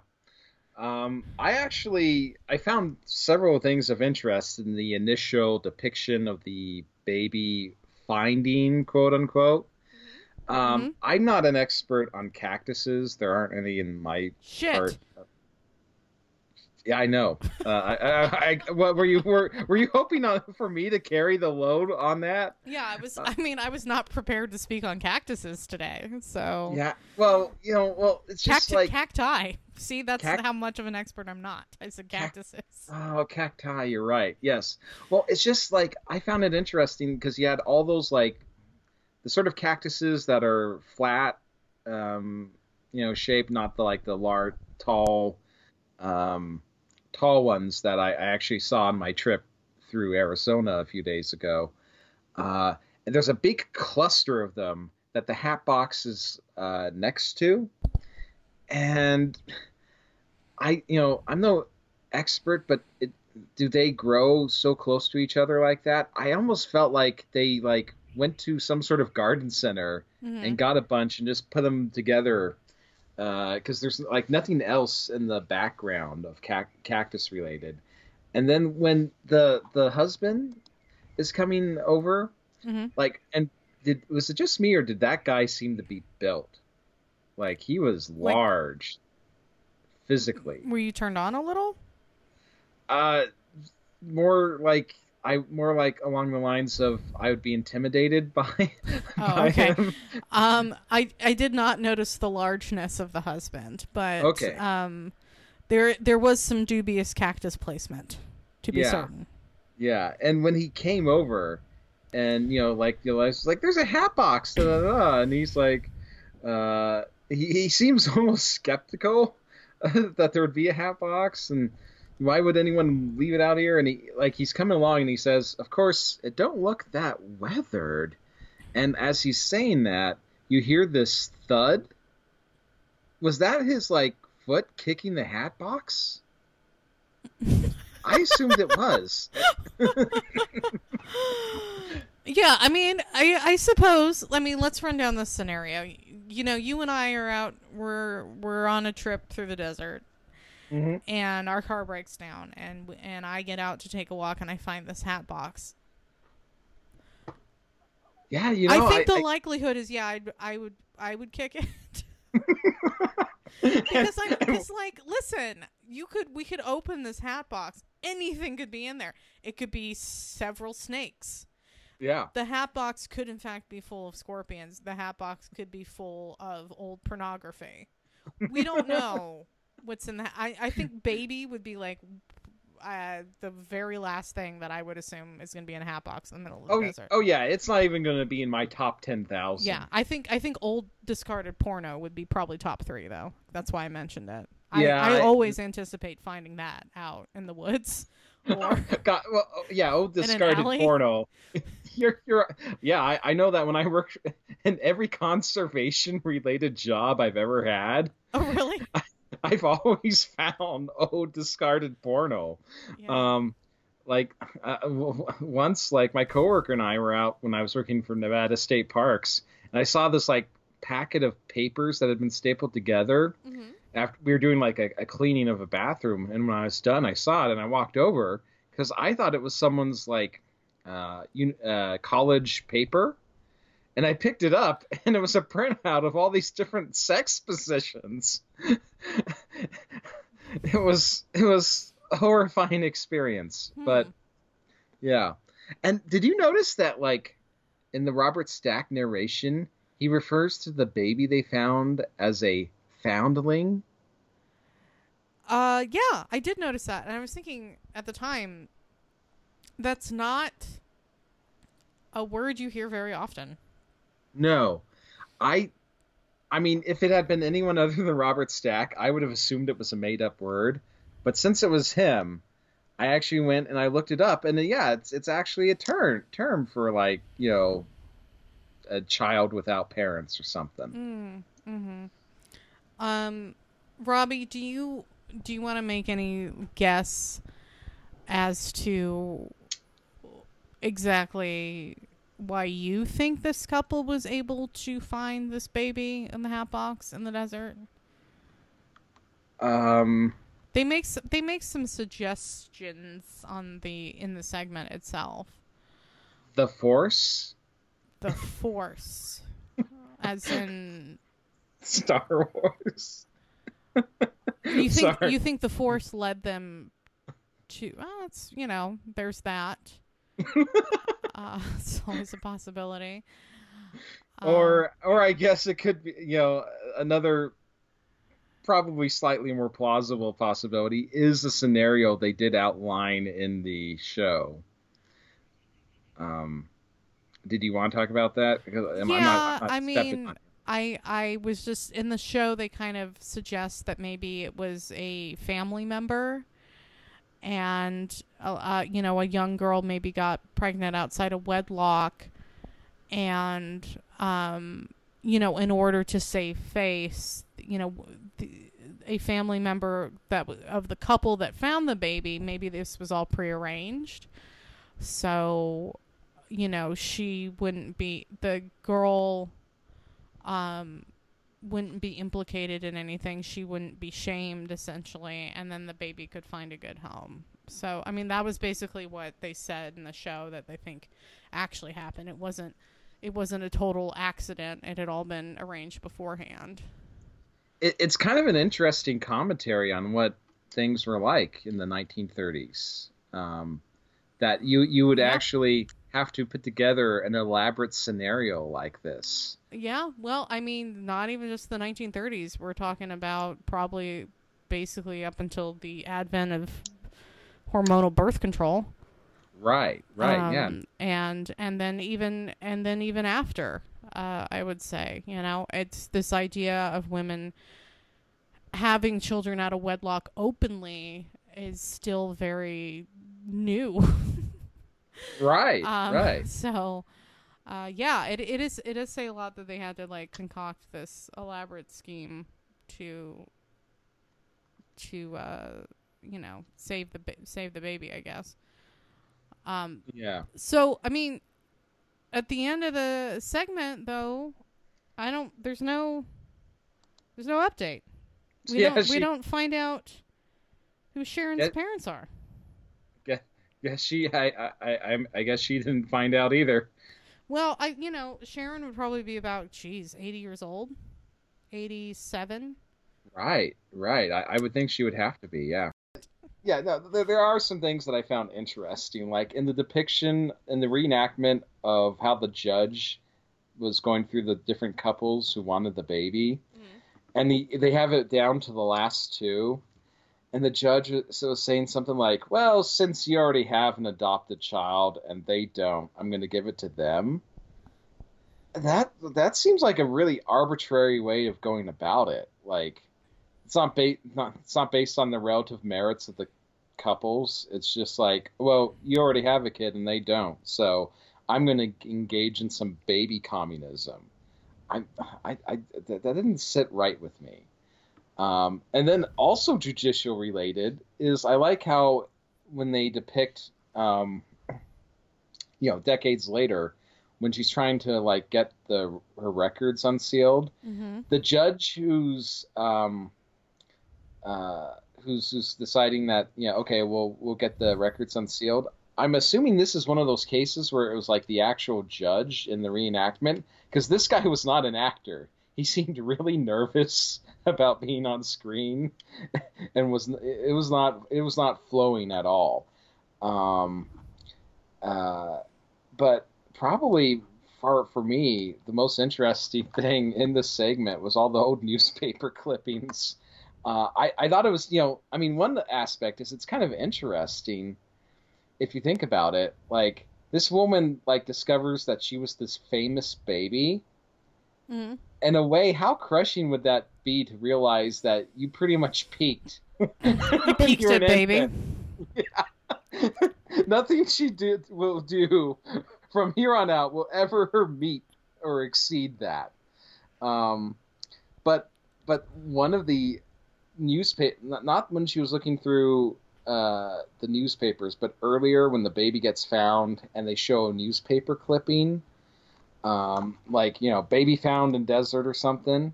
S2: Um, I actually I found several things of interest in the initial depiction of the baby finding, quote unquote. Um,
S1: Mhm.
S2: I'm not an expert on cactuses. There aren't any in my
S1: Shit.
S2: part. Yeah, I know. Uh, I, I, I, what were you were were you hoping on, for me to carry the load on that?
S1: Yeah, I was I mean, I was not prepared to speak on cactuses today. So
S2: Yeah. Well, you know, well, it's just
S1: Cacti-
S2: like
S1: cacti. See, that's
S2: Cac-
S1: how much of an expert I'm not. I said
S2: Cac-
S1: cactuses.
S2: Oh, cacti, you're right. Yes. Well, it's just like I found it interesting because you had all those like the sort of cactuses that are flat, um, you know, shape, not the like the large, tall, um, tall ones that I, I actually saw on my trip through Arizona a few days ago. Uh, and there's a big cluster of them that the hat box is uh, next to, and I, you know, I'm no expert, but it, do they grow so close to each other like that? I almost felt like they like went to some sort of garden center
S1: Mhm.
S2: and got a bunch and just put them together because there's like nothing else in the background of cac- cactus related. And then when the the husband is coming over,
S1: Mhm.
S2: like, and did was it just me or did that guy seem to be built? Like he was
S1: Like-
S2: large physically.
S1: Were you turned on a little?
S2: Uh, more like I more like along the lines of I would be intimidated by.
S1: Oh,
S2: by
S1: okay.
S2: him.
S1: Um, I I did not notice the largeness of the husband, but
S2: Okay.
S1: um, there there was some dubious cactus placement, to be
S2: Yeah.
S1: certain.
S2: Yeah, and when he came over, and you know, like I was like, "There's a hat box," da, da, da, and he's like, uh, he he seems almost skeptical that there would be a hat box, and why would anyone leave it out here? And he like he's coming along, and he says, "Of course, it don't look that weathered." And as he's saying that, you hear this thud, was that his like foot kicking the hat box? I assumed it was.
S1: Yeah, I mean, I I suppose. I mean, let's run down this scenario. You know, you and I are out. We're we're on a trip through the desert,
S2: Mhm.
S1: and our car breaks down, and and I get out to take a walk, and I find this hat box.
S2: Yeah, you know,
S1: I think the
S2: I-
S1: likelihood is, yeah, I'd, I would I would kick it. because I because like listen, you could we could open this hat box. Anything could be in there. It could be several snakes.
S2: yeah,
S1: The hat box could in fact be full of scorpions. The hat box could be full of old pornography. We don't know what's in the. I I think baby would be like. Uh, the very last thing that I would assume is going to be in a hat box in the middle of the
S2: oh,
S1: desert.
S2: oh yeah, it's not even going to be in my top ten thousand.
S1: Yeah, I think I think old discarded porno would be probably top three though. That's why I mentioned it.
S2: Yeah,
S1: I, I
S2: I-
S1: always anticipate finding that out in the woods. Or
S2: God, well, oh, yeah, old discarded porno. you're, you're, yeah, I, I know that when I work in every conservation related job I've ever had,
S1: oh really?
S2: I've always found old discarded porno.
S1: Yeah.
S2: Um, like uh, once, like my coworker and I were out when I was working for Nevada State Parks, and I saw this like packet of papers that had been stapled together.
S1: Mhm.
S2: After we were doing like a, a cleaning of a bathroom, and when I was done, I saw it and I walked over because I thought it was someone's like uh, un- uh, college paper. And I picked it up, and it was a printout of all these different sex positions. it was it was a horrifying experience, but
S1: Hmm.
S2: yeah. And did you notice that like in the Robert Stack narration, he refers to the baby they found as a foundling?
S1: Uh, yeah, I did notice that, and I was thinking at the time, that's not a word you hear very often.
S2: No. I I mean, if it had been anyone other than Robert Stack, I would have assumed it was a made up word. But since it was him, I actually went and I looked it up and yeah, it's it's actually a term term for like, you know, a child without parents or something.
S1: Mm, mm-hmm. Um, Robbie, do you do you want to make any guess as to exactly why you think this couple was able to find this baby in the hat box in the desert?
S2: Um
S1: They make s- they make some suggestions on the in the segment itself.
S2: the force
S1: The force, as in
S2: Star Wars.
S1: you think
S2: Sorry.
S1: you think the force led them to well it's you know there's that uh it's always a possibility Um,
S2: or or I guess it could be you know another probably slightly more plausible possibility is the scenario they did outline in the show. Um, did you want to talk about that? Because I'm
S1: yeah
S2: not- I'm not
S1: i mean i i was just in the show they kind of suggest that maybe it was a family member and uh, uh, you know a young girl maybe got pregnant outside of wedlock and um you know in order to save face you know the, a family member that of the couple that found the baby maybe this was all prearranged. So you know she wouldn't be the girl um wouldn't be implicated in anything she wouldn't be shamed essentially and then the baby could find a good home so i mean that was basically what they said in the show that they think actually happened it wasn't it wasn't a total accident it had all been arranged beforehand
S2: it. It's kind of an interesting commentary on what things were like in the 1930s. Um, that you you would
S1: Yeah.
S2: actually have to put together an elaborate scenario like this.
S1: Yeah, well, I mean, not even just the 1930s. We're talking about probably basically up until the advent of hormonal birth control.
S2: Right, right, yeah.
S1: Um, And and then even and then even after, uh, I would say, you know, it's this idea of women having children out of wedlock openly is still very new.
S2: Right,
S1: Um,
S2: right.
S1: So, uh, yeah, it it is it does say a lot that they had to like concoct this elaborate scheme
S4: to to uh you know save the ba- save the baby i guess um
S2: Yeah.
S4: so i mean at the end of the segment though i don't there's no there's no update we
S2: Yeah,
S4: don't we don't find out who sharon's parents are
S2: Guess she. I. I. I. I'm- I guess she didn't find out either.
S4: well i you know sharon would probably be about geez 80 years old 87
S2: Right. Right. I, I would think she would have to be. Yeah. Yeah. No. There, there are some things that I found interesting, like in the depiction in the reenactment of how the judge was going through the different couples who wanted the baby, mm-hmm. and the, they have it down to the last two. And the judge was saying something like, "Well, since you already have an adopted child and they don't, I'm going to give it to them." That that seems like a really arbitrary way of going about it. Like, it's not ba- not it's not based on the relative merits of the couples. It's just like, well, you already have a kid and they don't, so I'm going to engage in some baby communism. I, I, I that, that didn't sit right with me. Um, and then also judicial related is I like how when they depict, um, you know, decades later, when she's trying to like get the her records unsealed,
S4: mm-hmm.
S2: the judge who's um, uh, who's who's deciding that yeah okay we'll we'll get the records unsealed. I'm assuming this is one of those cases where it was like the actual judge in the reenactment because this guy was not an actor. He seemed really nervous about being on screen and was it was not it was not flowing at all. Um, uh, but probably for for me the most interesting thing in this segment was all the old newspaper clippings. Uh, I I thought it was you know I mean one aspect is it's kind of interesting if you think about it like this woman like discovers that she was this famous baby
S4: Mm-hmm.
S2: in a way how crushing would that be to realize that you pretty much peaked you
S4: peaked it, baby.
S2: nothing she did will do from here on out will ever meet or exceed that um but but one of the newspaper not, not when she was looking through uh, the newspapers, but earlier when the baby gets found and they show a newspaper clipping, um, like you know, baby found in desert or something.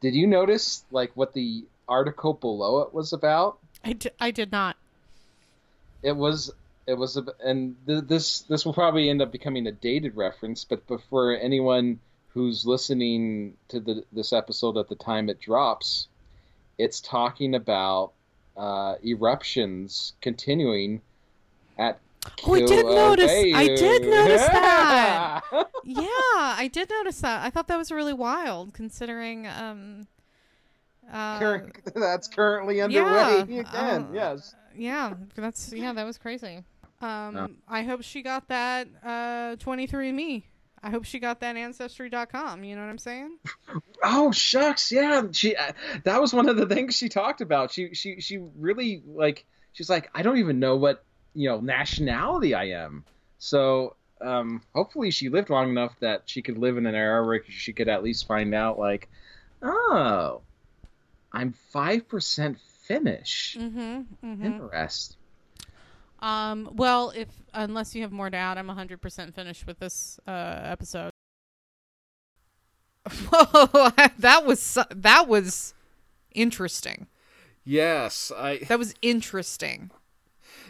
S2: Did you notice like what the article below it was about?
S4: I, d- I did not
S2: It was it was a, and th- this this will probably end up becoming a dated reference, but, but for anyone who's listening to the this episode at the time it drops, it's talking about uh, eruptions continuing at.
S4: Oh, I did notice- I did notice
S2: that.
S4: yeah i did notice that i thought that was really wild considering um uh,
S2: Current- that's currently underway
S4: yeah,
S2: again.
S4: uh,
S2: yes.
S4: yeah that's yeah that was crazy um
S2: Yeah.
S4: i hope she got that uh 23andme i hope she got that ancestry.com you know what i'm saying
S2: Oh shucks, yeah. She uh, that was one of the things she talked about. She she she really like she's like I don't even know what you know nationality I am. So um, hopefully she lived long enough that she could live in an era where she could at least find out like, oh, I'm five percent Finnish.
S4: mm-hmm, mm-hmm.
S2: Interest.
S4: um well if unless you have more to add i'm 100% finished with this uh episode
S1: Whoa, that was that was interesting.
S3: Yes, I.
S1: That was interesting.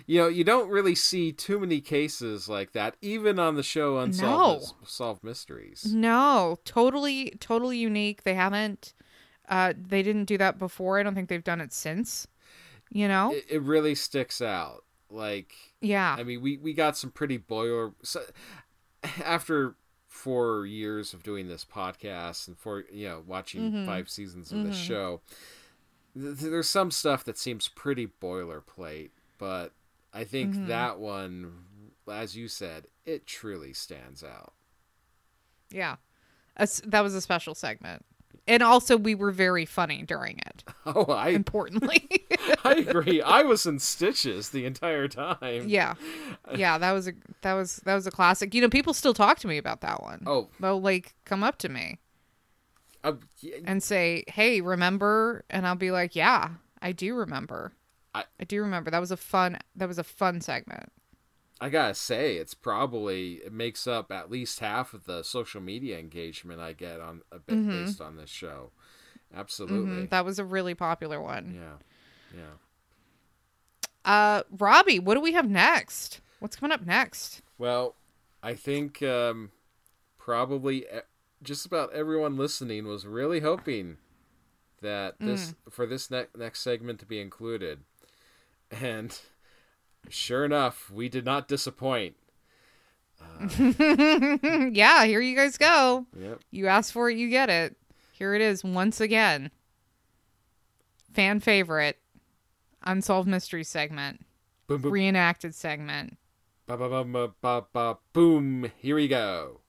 S3: You know, you don't really see too many cases like that, even on the show Unsolved
S1: No.
S3: Solved Mysteries.
S1: No, totally, totally unique. They haven't, uh, they didn't do that before. I don't think they've done it since. You know?
S3: It, it really sticks out. Like,
S1: yeah.
S3: I mean, we we got some pretty boiler. So, after four years of doing this podcast and for you know watching
S1: Mhm.
S3: five seasons of this
S1: Mhm.
S3: show, th- there's some stuff that seems pretty boilerplate, but I think
S1: Mhm.
S3: that one, as you said, it truly stands out.
S1: Yeah. That was a special segment. And also, we were very funny during it,
S3: Oh, I
S1: importantly.
S3: I agree. I was in stitches the entire time.
S1: yeah. Yeah, that was a that was that was a classic. You know, people still talk to me about that one.
S3: Oh,
S1: They'll like come up to me.
S3: Uh, y-
S1: and say, "Hey, remember?" And I'll be like, "Yeah, I do remember.
S3: I-
S1: I do remember. That was a fun. That was a fun segment."
S3: I gotta say, it's probably it makes up at least half of the social media engagement I get on a bit
S1: Mhm.
S3: based on this show. Absolutely.
S1: Mhm, That was a really popular one.
S3: Yeah. Yeah.
S1: Uh, Robbie, what do we have next? What's coming up next?
S3: Well, I think um, probably just about everyone listening was really hoping that this for this ne- next segment to be included, and sure enough, we did not disappoint.
S1: yeah, here you guys go.
S3: Yep.
S1: You asked for it, you get it. Here it is once again. Fan favorite, unsolved mystery segment,
S3: Boom, boom,
S1: reenacted segment.
S3: ba, ba, ba, ba, ba, boom. Here we go.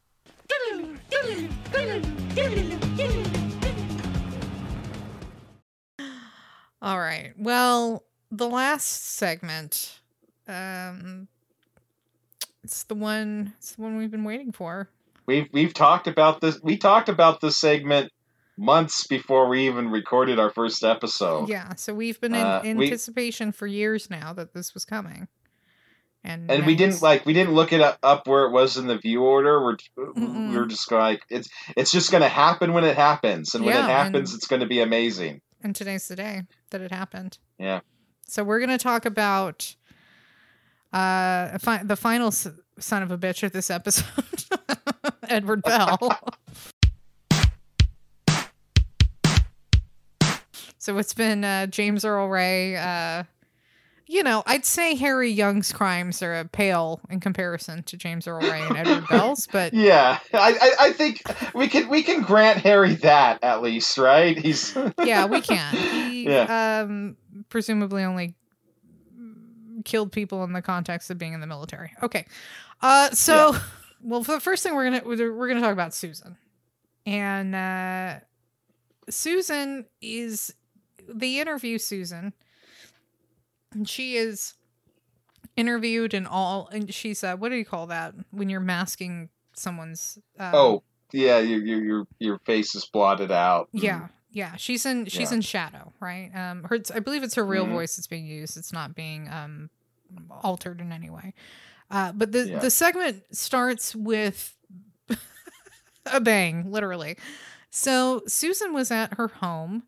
S1: All right. Well, the last segment, um, it's the one. It's the one we've been waiting for.
S2: We've we've talked about this. We talked about this segment months before we even recorded our first episode.
S1: Yeah. So we've been in
S2: Uh, we-
S1: anticipation for years now that this was coming, and
S2: And we didn't like we didn't look it up, where it was in the view order. We're
S1: Mm-mm.
S2: we were just like it's it's just going to happen when it happens, and when
S1: Yeah,
S2: it happens,
S1: and-
S2: it's going to be amazing.
S1: And today's the day that it happened.
S2: Yeah.
S1: So we're gonna talk about uh fi- the final s- son of a bitch of this episode, Edward Bell. so it's been uh, James Earl Ray. Uh, you know, I'd say Harry Young's crimes are a pale in comparison to James Earl Ray and Edward Bell's, but
S2: Yeah, I, I I think we can we can grant Harry that at least, right? He's
S1: yeah, we can. He
S2: Yeah.
S1: um presumably only killed people in the context of being in the military. Okay. Uh so well for the first thing we're going to we're to talk about Susan. And uh Susan is they interview Susan and she is interviewed and all and she's uh what do you call that when you're masking someone's uh,
S2: oh yeah, your your your your face is blotted out.
S1: Yeah, yeah. She's in she's
S2: Yeah.
S1: in shadow, right? Um, her I believe it's her real
S2: Mhm.
S1: voice that's being used. It's not being um altered in any way. Uh, but the
S2: Yeah.
S1: the segment starts with a bang, literally. So Susan was at her home,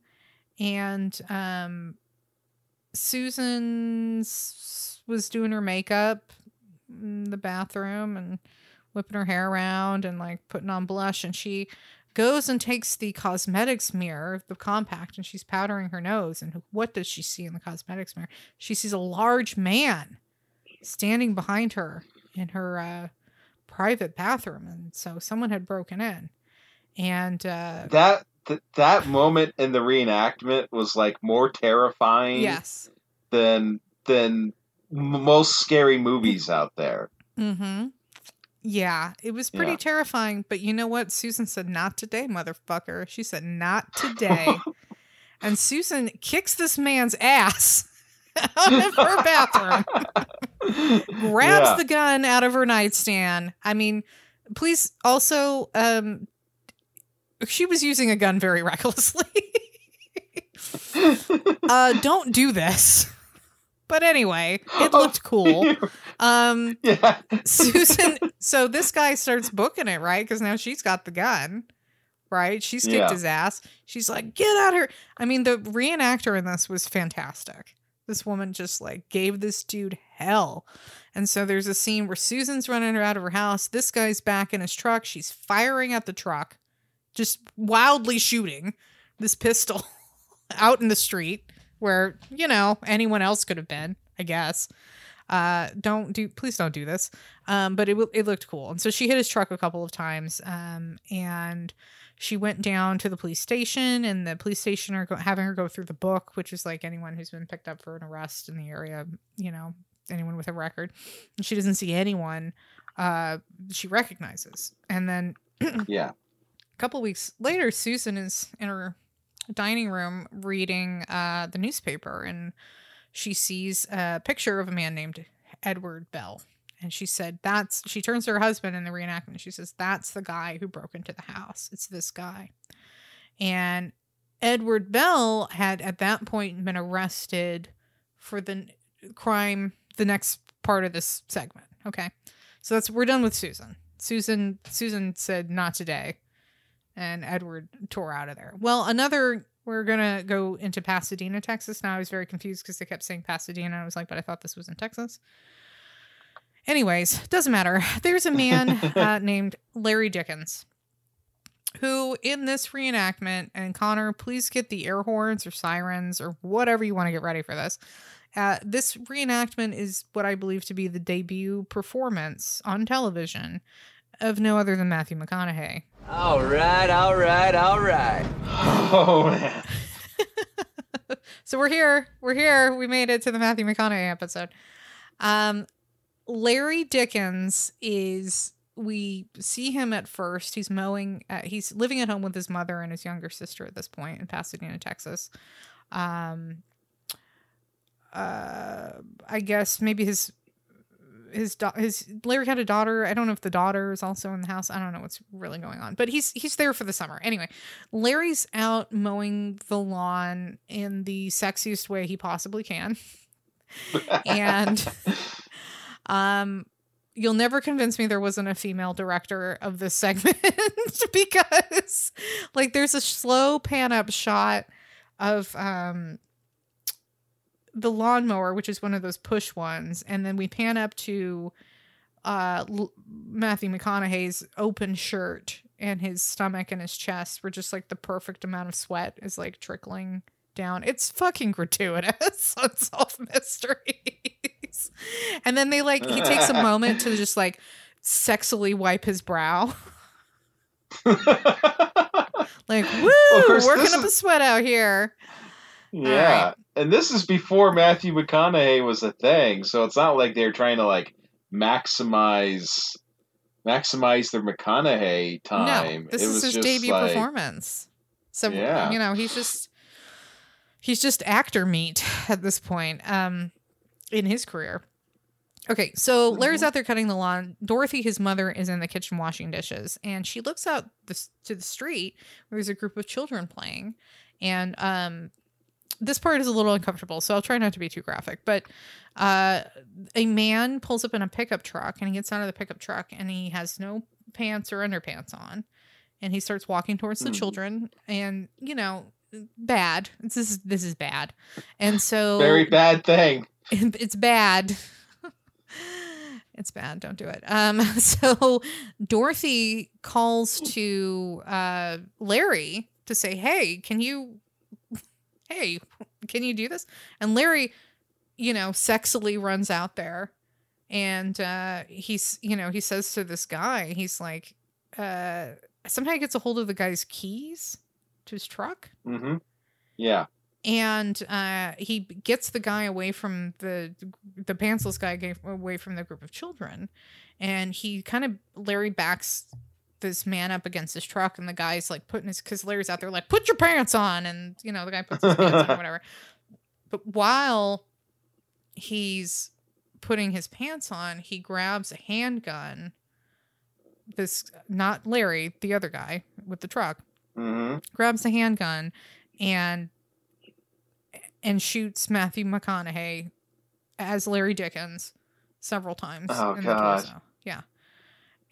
S1: and um, Susan s- was doing her makeup in the bathroom and whipping her hair around and like putting on blush, and she goes and takes the cosmetics mirror, the compact, and she's powdering her nose. And what does she see in the cosmetics mirror? She sees a large man standing behind her in her uh, private bathroom, and so someone had broken in. And uh,
S2: That th- that moment in the reenactment was like more terrifying
S1: yes,
S2: than than m- most scary movies out there.
S1: mm-hmm. Yeah, it was pretty
S2: Yeah.
S1: terrifying. But you know what? Susan said, "Not today, motherfucker." She said, "Not today." and Susan kicks this man's ass out of her bathroom. grabs
S2: Yeah.
S1: the gun out of her nightstand. I mean, please also um she was using a gun very recklessly. uh don't do this. But anyway, it looked cool. Um
S2: yeah.
S1: Susan so this guy starts booking it, right? Cuz now she's got the gun. Right? She's kicked
S2: Yeah.
S1: his ass. She's like, "Get out of here." I mean, the reenactor in this was fantastic. This woman just like gave this dude hell. And so there's a scene where Susan's running her out of her house. This guy's back in his truck. She's firing at the truck, just wildly shooting this pistol out in the street where, you know, anyone else could have been, I guess. Uh, don't do, please don't do this. Um, but it, it looked cool. And so she hit his truck a couple of times. Um, and she went down to the police station and the police station are go- having her go through the book, which is like anyone who's been picked up for an arrest in the area, you know, anyone with a record. And she doesn't see anyone uh, she recognizes. And then
S2: Yeah.
S1: Couple weeks later, Susan is in her dining room reading uh, the newspaper and she sees a picture of a man named Edward Bell. And she said, That's, she turns to her husband in the reenactment. She says, That's the guy who broke into the house. It's this guy. and Edward Bell had at that point been arrested for the crime. The next part of this segment. Okay, so that's we're done with Susan. Susan Susan said not today, and Edward tore out of there. Well, another. We're gonna go into Pasadena, Texas. Now I was very confused because they kept saying Pasadena. I was like, but I thought this was in Texas. Anyways, doesn't matter. There's a man uh, named Larry Dickens who, in this reenactment, and Connor, please get the air horns or sirens or whatever you want to get ready for this. Uh, this reenactment is what I believe to be the debut performance on television of no other than Matthew McConaughey.
S7: All right, all right, all right.
S2: Oh man.
S1: so we're here. We're here. We made it to the Matthew McConaughey episode. Um, Larry Dickens is. We see him at first. He's mowing. Uh, he's living at home with his mother and his younger sister at this point in Pasadena, Texas. Um, uh, I guess maybe his his da- his Larry had a daughter. I don't know if the daughter is also in the house. I don't know what's really going on, but he's he's there for the summer. Anyway, Larry's out mowing the lawn in the sexiest way he possibly can. and um you'll never convince me there wasn't a female director of this segment because like there's a slow pan up shot of um the lawnmower which is one of those push ones and then we pan up to uh L- Matthew McConaughey's open shirt and his stomach and his chest were just like the perfect amount of sweat is like trickling down. It's fucking gratuitous unsolved mysteries. And then they like he takes a moment to just like sexily wipe his brow. Like, woo,
S8: course,
S1: working up a sweat out here.
S8: Yeah.
S1: right.
S8: And this is before Matthew McConaughey was a thing, so it's not like they're trying to like maximize maximize their McConaughey time.
S1: No, this
S8: it
S1: is his debut
S8: like,
S1: performance. So
S8: Yeah.
S1: you know, he's just he's just actor meat at this point um in his career. Okay, so
S8: Mm-hmm.
S1: Larry's out there cutting the lawn. Dorothy, his mother, is in the kitchen washing dishes, and she looks out this, to the street where there's a group of children playing. And um, this part is a little uncomfortable, so I'll try not to be too graphic. But uh, a man pulls up in a pickup truck, and he gets out of the pickup truck, and he has no pants or underpants on, and he starts walking towards the
S8: Mhm.
S1: children, and you know, bad. This is this is bad, and so
S8: Very bad thing.
S1: it's bad. it's bad. Don't do it. Um, so Dorothy calls to uh, Larry to say, "Hey, can you? Hey, can you do this?" And Larry, you know, sexily runs out there, and uh, he's, you know, he says to this guy, he's like, uh, somehow he gets a hold of the guy's keys to his truck
S8: Mm-hmm. Yeah.
S1: and uh, he gets the guy away from the the pantsless guy away from the group of children, and he kind of Larry backs this man up against his truck, and the guy's like putting his because Larry's out there like put your pants on, and you know the guy puts his pants on or whatever. But while he's putting his pants on, he grabs a handgun. This not Larry, the other guy with the truck
S8: hmm
S1: grabs a handgun and and shoots Matthew McConaughey as Larry Dickens several times
S8: Oh,
S1: in
S8: God.
S1: the torso. Yeah.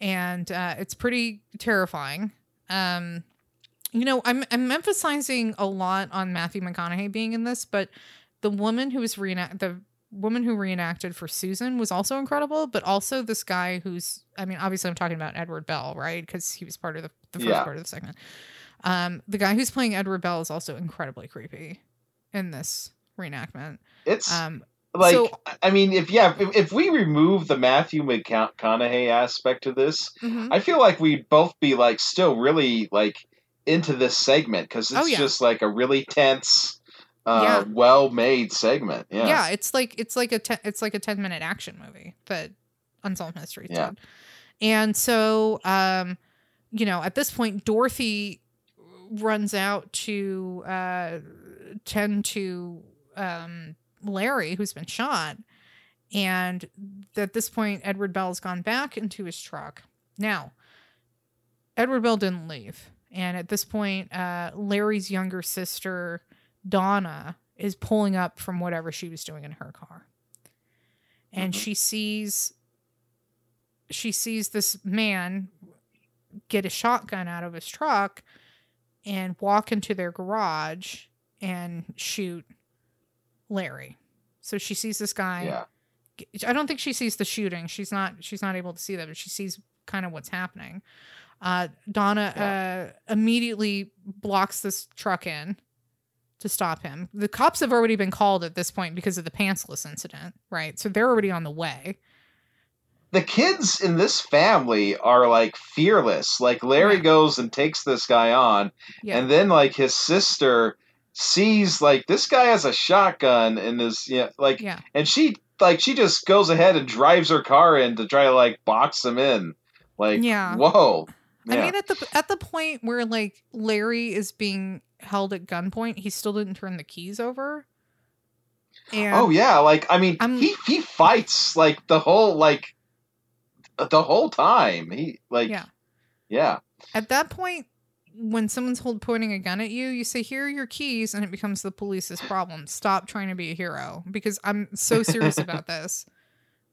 S1: And uh, it's pretty terrifying. Um you know, I'm I'm emphasizing a lot on Matthew McConaughey being in this, but the woman who was reenact the woman who reenacted for Susan was also incredible, but also this guy who's I mean, obviously I'm talking about Edward Bell, right? Because he was part of the, the first
S8: Yeah.
S1: part of the segment. Um, the guy who's playing Edward Bell is also incredibly creepy in this reenactment.
S8: It's
S1: Um,
S8: like
S1: so-
S8: I mean, if yeah, if, if we remove the Matthew McConaughey aspect of this,
S1: mhm.
S8: I feel like we'd both be like still really like into this segment because it's
S1: Oh, yeah.
S8: just like a really tense, uh,
S1: Yeah.
S8: well-made segment. Yeah.
S1: yeah. it's like it's like a ten, it's like a ten minute action movie that Unsolved Mysteries
S8: Yeah.
S1: did. And so, um, you know, at this point, Dorothy runs out to uh, tend to um, Larry, who's been shot. And at this point, Edward Bell's gone back into his truck. Now, Edward Bell didn't leave. And at this point, uh, Larry's younger sister, Donna, is pulling up from whatever she was doing in her car. And she sees she sees this man get a shotgun out of his truck and walk into their garage and shoot Larry. So she sees this guy.
S2: Yeah.
S1: I don't think she sees the shooting. She's not she's not able to see that, but she sees kind of what's happening. Uh, Donna uh, immediately blocks this truck in to stop him. The cops have already been called at this point because of the pantsless incident, right? So they're already on the way.
S2: the kids in this family are like fearless. Like Larry
S1: Yeah.
S2: goes and takes this guy on,
S1: Yeah.
S2: and then like his sister sees like this guy has a shotgun and is yeah like
S1: yeah.
S2: and she like she just goes ahead and drives her car in to try to like box him in. Like
S1: Yeah.
S2: whoa.
S1: I mean, at the at the point where like Larry is being held at gunpoint, he still didn't turn the keys over. And
S2: oh yeah, like I mean
S1: I'm-
S2: he he fights like the whole like the whole time. He like
S1: Yeah.
S2: yeah.
S1: at that point, when someone's hold pointing a gun at you, you say, "Here are your keys," and it becomes the police's problem. Stop trying to be a hero because I'm so serious about this.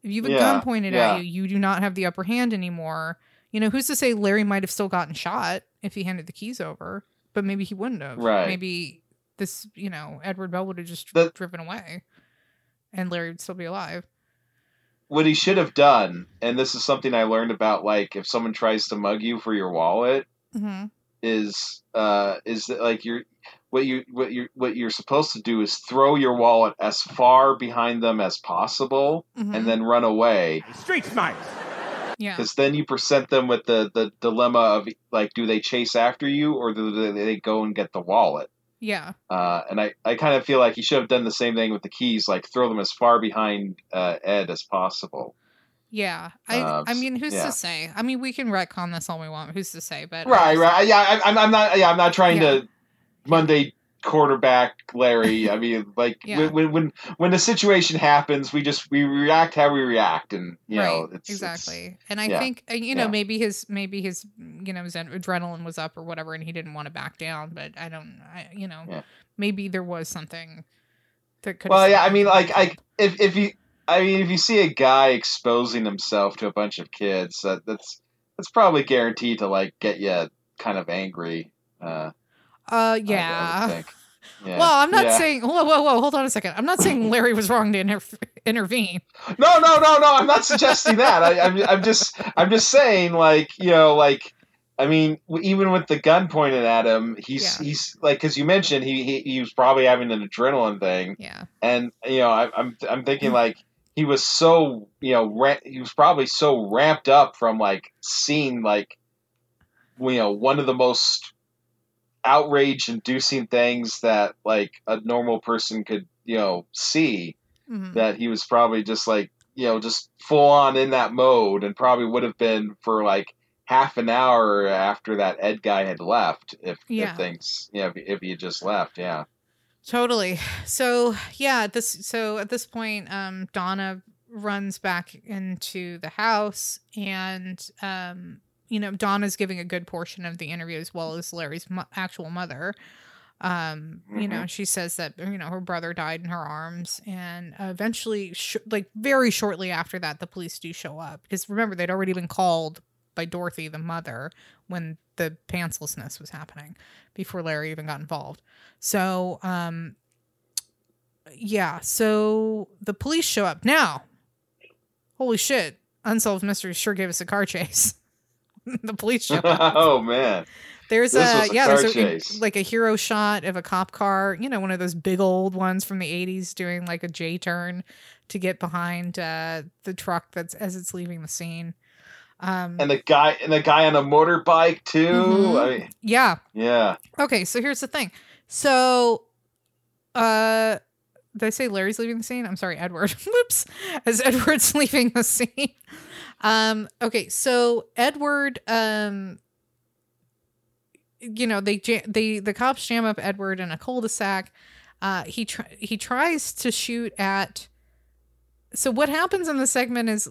S1: If you have a
S2: Yeah,
S1: gun pointed
S2: yeah.
S1: at you, you do not have the upper hand anymore. You know, who's to say Larry might have still gotten shot if he handed the keys over, but maybe he wouldn't have.
S2: Right.
S1: Maybe this, you know, Edward Bell would have just
S2: The-
S1: driven away, and Larry would still be alive.
S2: what he should have done, and this is something I learned about like if someone tries to mug you for your wallet,
S1: hmm
S2: is uh is that like you're what you what you what you're supposed to do is throw your wallet as far behind them as possible
S1: Mhm.
S2: and then run away
S9: Street smarts.
S1: Yeah.
S2: because then you present them with the the dilemma of like do they chase after you or do they, they go and get the wallet
S1: Yeah.
S2: uh, and I, I kind of feel like you should have done the same thing with the keys, like throw them as far behind uh, Ed as possible.
S1: Yeah. I
S2: Uh,
S1: I mean, who's
S2: yeah.
S1: to say? I mean, we can retcon this all we want. Who's to say? But
S2: Right, right. Yeah, I, I'm, I'm not. Yeah, I'm not trying
S1: Yeah.
S2: to Monday quarterback Larry. I mean, like
S1: Yeah.
S2: when, when when the situation happens, we just we react how we react, and you
S1: right.
S2: know, it's it's-
S1: exactly. and I
S2: yeah.
S1: think uh, you know
S2: Yeah.
S1: maybe his maybe his you know his adrenaline was up or whatever, and he didn't want to back down. But I don't. I you know maybe there was something that could.
S2: well, yeah. I mean, like, I if if you, I mean, if you see a guy exposing himself to a bunch of kids, that that's that's probably guaranteed to like get you kind of angry. Uh,
S1: Uh, yeah.
S2: think. Yeah.
S1: Well, I'm not
S2: Yeah.
S1: saying. Whoa, whoa, whoa! Hold on a second. I'm not saying Larry was wrong to inter- intervene.
S2: No, no, no, no. I'm not suggesting that. I, I'm, I'm just, I'm just saying, like, you know, like, I mean, even with the gun pointed at him, he's,
S1: Yeah.
S2: he's like, because you mentioned he, he, he was probably having an adrenaline thing,
S1: Yeah.
S2: and you know, I, I'm, I'm thinking like he was so, you know, ra- he was probably so ramped up from like seeing like, you know, one of the most outrage-inducing things that like a normal person could, you know, see
S1: Mhm.
S2: that he was probably just like you know just full on in that mode and probably would have been for like half an hour after that ed guy had left if,
S1: Yeah.
S2: if things you know if, if he had just left yeah
S1: Totally. So yeah, at this so at this point, um, Donna runs back into the house, and um, you know, Donna's giving a good portion of the interview as well as Larry's mo- actual mother. Um, you know, she says that you know her brother died in her arms, and eventually, sh- like very shortly after that, the police do show up because remember they'd already been called by Dorothy, the mother, when the pantslessness was happening before Larry even got involved. So, um, yeah, so the police show up now. Holy shit! Unsolved Mysteries sure gave us a car chase. the police show up.
S2: oh man
S1: There's
S2: This
S1: a
S2: was a
S1: yeah, there's a, like a hero shot of a cop car. You know, one of those big old ones from the '80s doing like a J turn to get behind uh, the truck that's as it's leaving the scene. Um,
S2: and the guy and the guy on a motorbike too
S1: Mhm.
S2: I mean,
S1: yeah,
S2: yeah
S1: Okay, so here's the thing. So, uh, did I say Larry's leaving the scene? I'm sorry, Edward. Whoops. As Edward's leaving the scene. Um, okay, so Edward, um, you know, they they the cops jam up Edward in a cul-de-sac. Uh, he tr- he tries to shoot at. So what happens in the segment is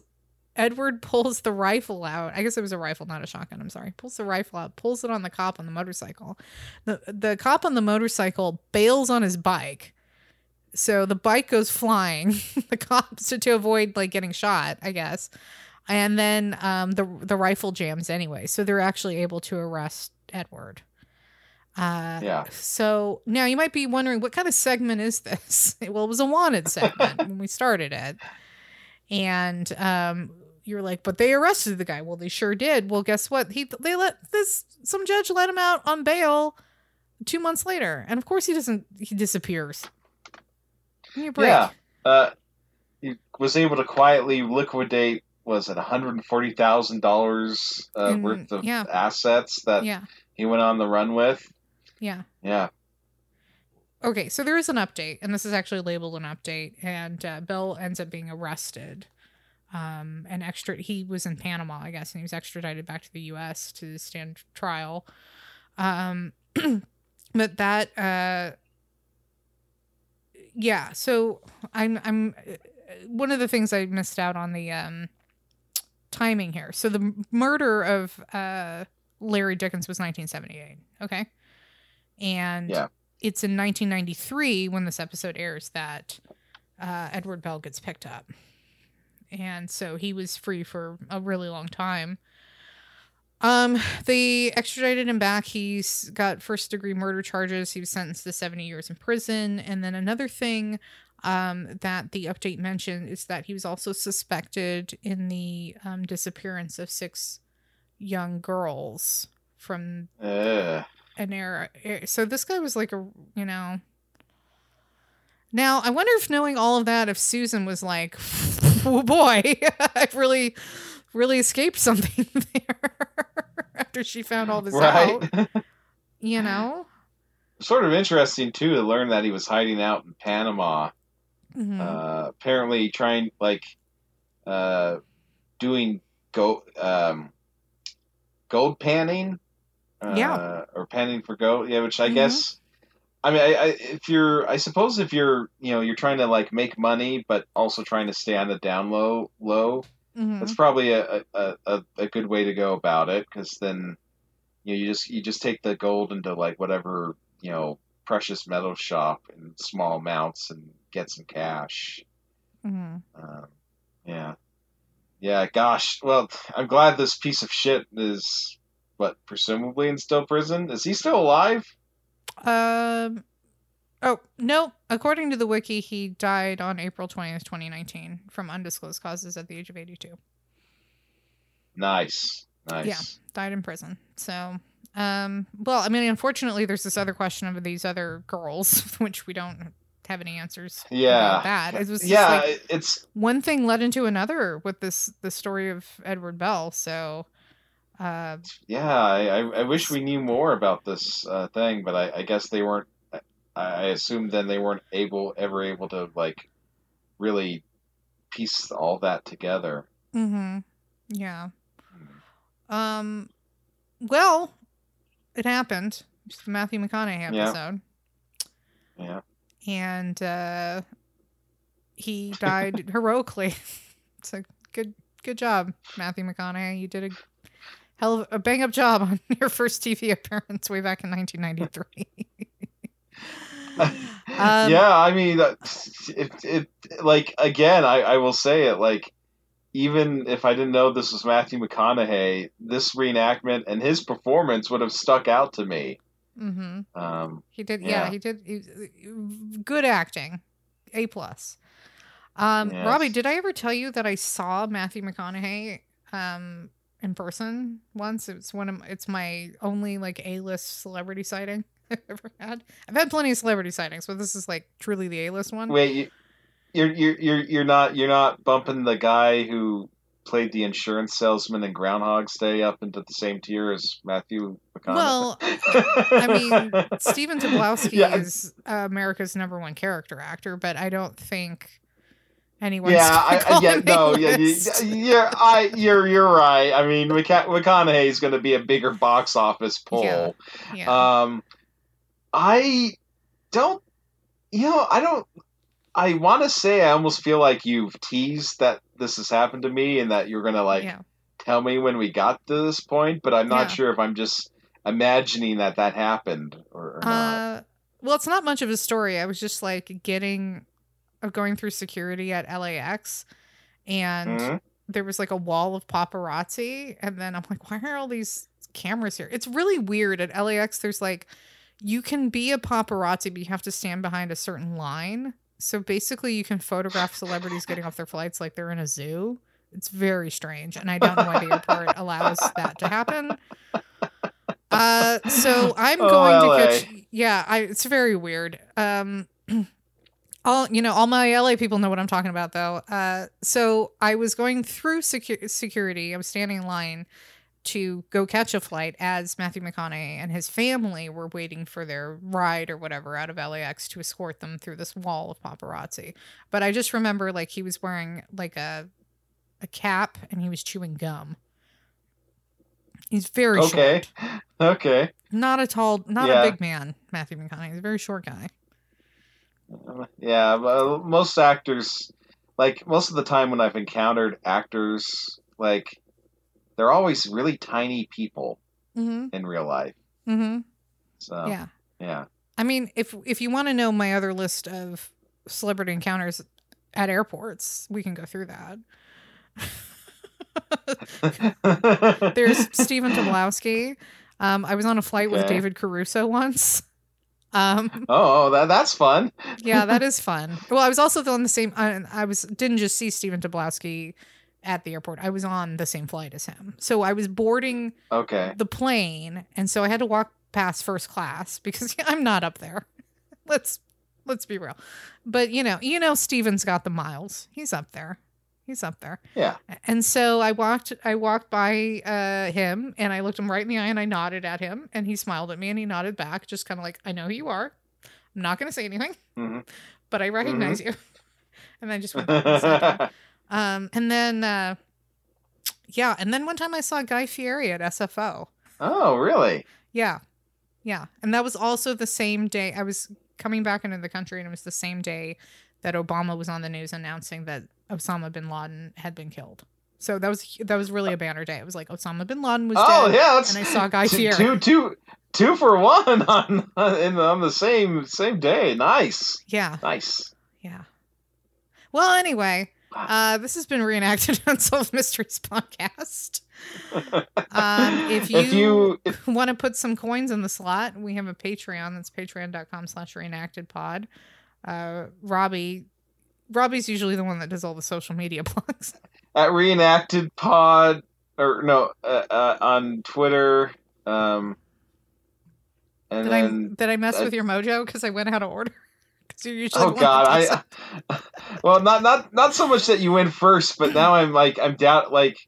S1: Edward pulls the rifle out. I guess it was a rifle, not a shotgun. I'm sorry. Pulls the rifle out, pulls it on the cop on the motorcycle. The the cop on the motorcycle bails on his bike. So the bike goes flying. the cops to, to avoid like getting shot, I guess. And then um, the the rifle jams anyway. So they're actually able to arrest Edward. Uh,
S2: Yeah.
S1: So now you might be wondering what kind of segment is this? well, it was a wanted segment when we started it, and um, you're like, but they arrested the guy. Well, they sure did. Well, guess what? He they let this some judge let him out on bail two months later, and of course he doesn't. He disappears.
S2: Yeah. Uh, he was able to quietly liquidate. Was it one hundred and forty thousand dollars uh,
S1: In-
S2: worth of
S1: yeah.
S2: assets that
S1: yeah,
S2: he went on the run with?
S1: yeah.
S2: Yeah.
S1: Okay, so there is an update, and this is actually labeled an update, and uh, Bill ends up being arrested. Um, and extra, he was in Panama, I guess, and he was extradited back to the U.S. to stand trial. Um, but that, uh, yeah. So I'm, I'm. uh, One of the things I missed out on the um, timing here. So the murder of uh, Larry Dickens was 1978. Okay, and
S2: Yeah.
S1: it's in 1993 when this episode airs that uh, Edward Bell gets picked up. And so he was free for a really long time. Um, they extradited him back. He's got first degree murder charges. He was sentenced to 70 years in prison. And then another thing um, that the update mentioned is that he was also suspected in the um, disappearance of six young girls from
S2: Uh,
S1: an era. er- So this guy was like a, you know. Now I wonder if knowing all of that, if Susan was like, "Oh boy, I've really, really escaped something there," after she found all this out. You know.
S2: sort of interesting too to learn that he was hiding out in Panama.
S1: Mhm.
S2: Uh, apparently trying like uh, doing gold um, gold panning. Uh,
S1: Yeah.
S2: Or panning for gold. Yeah, which I
S1: Mhm.
S2: guess. I mean, I, I, if you're, I suppose if you're, you know, you're trying to like make money, but also trying to stay on the down low, low.
S1: Mhm.
S2: That's probably a, a, a, a good way to go about it because then you know you just you just take the gold into like whatever you know precious metal shop in small amounts and get some cash.
S1: Mm-hmm.
S2: Um, yeah, yeah. Gosh, well, I'm glad this piece of shit is but presumably in still prison. Is he still alive?
S1: Um. Oh no! According to the wiki, he died on April twentieth, twenty nineteen, from undisclosed causes at the age of eighty-two.
S2: Nice, nice.
S1: Yeah, died in prison. So, um, well, I mean, unfortunately, there's this other question of these other girls, which we don't have any answers.
S2: Yeah.
S1: that. It was
S2: yeah,
S1: like
S2: it's
S1: one thing led into another with this the story of Edward Bell. So, uh,
S2: yeah. I, I, I wish we knew more about this uh, thing, but I, I guess they weren't. I, assume then they weren't able ever able to like really piece all that together.
S1: mm-hmm, yeah. Um, well, it happened. It's the Matthew McConaughey episode.
S2: Yeah.
S1: and uh, he died heroically. So good, good job, Matthew McConaughey. You did a hell of a bang up job on your first TV appearance way back in 1993. Um,
S2: yeah, I mean, uh, it, it like again, I, I will say it like even if I didn't know this was Matthew McConaughey, this reenactment and his performance would have stuck out to me.
S1: Mm-hmm.
S2: Um,
S1: He did, yeah,
S2: Yeah.
S1: he did. he- good acting, a plus. Um,
S2: Yes.
S1: Robbie, did I ever tell you that I saw Matthew McConaughey um in person once? It's one of it's my only like a list celebrity sighting I've ever had. I've had plenty of celebrity sightings, but this is like truly the a list one.
S2: wait, you, you're you're you're you're not you're not bumping the guy who played the insurance salesman in Groundhog's Day up into the same tier as Matthew McConaughey.
S1: Well, I mean, Stephen Tobolowsky
S2: Yeah.
S1: is uh, America's number one character actor, but I don't think anyone's
S2: yeah, I, yeah, no, yeah, you, you're, I, you're, you're right. I mean, McConaughey is going to be a bigger box office pull.
S1: Yeah. Yeah.
S2: Um, I don't, you know, I don't. I want to say I almost feel like you've teased that this has happened to me and that you're gonna like
S1: yeah.
S2: tell me when we got to this point, but I'm not sure if I'm just imagining that that happened or, or not.
S1: Uh, well, it's not much of a story. I was just like getting, uh, going through security at LAX, and
S2: Mhm.
S1: there was like a wall of paparazzi, and then I'm like, why are all these cameras here? It's really weird at LAX. There's like, you can be a paparazzi, but you have to stand behind a certain line. So basically, you can photograph celebrities getting off their flights like they're in a zoo. It's very strange, and I don't know why the airport allows that to happen. Uh, so I'm
S2: Oh,
S1: going
S2: LA.
S1: to catch. Yeah, I, it's very weird. Um, all you know, all my LA people know what I'm talking about, though. Uh, so I was going through secu- security. I was standing in line to go catch a flight as Matthew McConaughey and his family were waiting for their ride or whatever out of LAX to escort them through this wall of paparazzi. But I just remember like he was wearing like a a cap and he was chewing gum. He's very
S2: Okay.
S1: short.
S2: Okay.
S1: Not a tall, not
S2: Yeah.
S1: a big man, Matthew McConaughey. He's a very short guy.
S2: Yeah, most actors, like most of the time when I've encountered actors, like they're always really tiny people
S1: Mm-hmm.
S2: in real life.
S1: Mm-hmm.
S2: So
S1: Yeah.
S2: yeah.
S1: I mean, if if you want to know my other list of celebrity encounters at airports, we can go through that. There's Stephen Tobolowsky. Um, I was on a flight with David Caruso once. Um,
S2: oh, that that's fun.
S1: yeah, that is fun. Well, I was also on the same. I, I was didn't just see Stephen Tobolowsky at the airport. I was on the same flight as him. So I was boarding
S2: Okay.
S1: the plane, and so I had to walk past first class because I'm not up there. let's let's be real. But you know, you know, Stephen's got the miles. He's up there. He's up there.
S2: Yeah.
S1: And so I walked I walked by uh, him and I looked him right in the eye and I nodded at him and he smiled at me and he nodded back, just kind of like, I know who you are. I'm not gonna say anything,
S2: hmm
S1: but I recognize you. and I just went back and. Um, and then uh, yeah, and then one time I saw Guy Fieri at SFO.
S2: oh, really?
S1: Yeah. Yeah. And that was also the same day I was coming back into the country and it was the same day that Obama was on the news announcing that Osama bin Laden had been killed. So that was that was really a banner day. It was like Osama bin Laden was
S2: Oh,
S1: dead.
S2: yeah.
S1: And I saw Guy
S2: two,
S1: Fieri.
S2: two, two, two for one on in on the same same day. Nice,
S1: Yeah.
S2: nice.
S1: Yeah. Well, anyway, uh, this has been reenacted Unsolved Mysteries podcast. Um, if you,
S2: if you
S1: want to put some coins in the slot, we have a Patreon. That's patreon.com slash reenacted pod. Uh, Robbie, Robbie's usually the one that does all the social media plugs.
S2: at reenacted pod or no uh, uh, on Twitter. Um, and
S1: Did
S2: then
S1: I did I mess
S2: I-
S1: with your mojo because I went out of order? Because you're usually
S2: oh
S1: the one
S2: god,
S1: that does
S2: I well not not not so much that you went first, but now I'm like I'm doubt like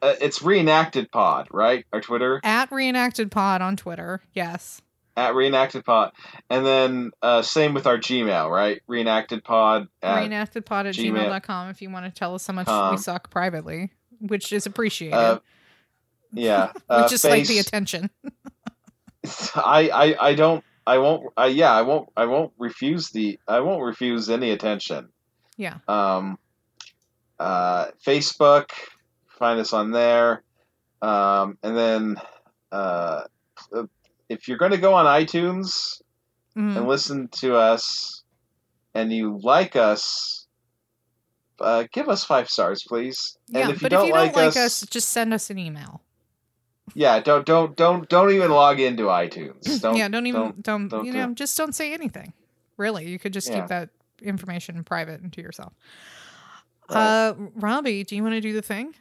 S2: uh, it's reenacted pod right our Twitter
S1: at reenacted pod on Twitter. Yes.
S2: At reenacted pod, and then uh, same with our Gmail right reenacted pod at
S1: reenactedpod at
S2: Gmail.
S1: gmail.com if you want to tell us how much
S2: Com.
S1: we suck privately, which is appreciated.
S2: uh, yeah
S1: we
S2: uh,
S1: just like the attention.
S2: I, I I don't I won't I yeah I won't I won't refuse the I won't refuse any attention.
S1: Yeah.
S2: Um uh Facebook find us on there. Um and then uh if you're going to go on iTunes
S1: Mhm.
S2: and listen to us and you like us uh, give us five stars please.
S1: Yeah,
S2: and if you
S1: but
S2: don't,
S1: if you don't
S2: like,
S1: like
S2: us,
S1: us, just send us an email.
S2: yeah, don't don't don't don't even log into iTunes. Don't
S1: yeah, don't even
S2: don't-
S1: don't,
S2: don't
S1: you
S2: do
S1: know
S2: it.
S1: just don't say anything. Really, you could just
S2: Yeah.
S1: keep that information private and to yourself.
S2: Right.
S1: Uh, Robbie, do you want to do the thing?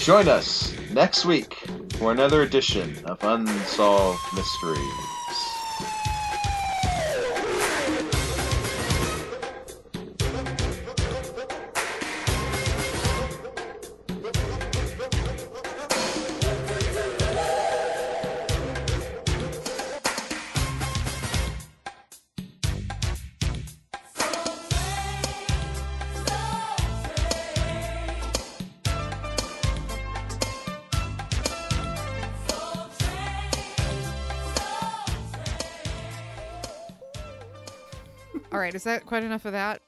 S2: Join us next week for another edition of Unsolved Mysteries.
S1: Right, is that quite enough of that?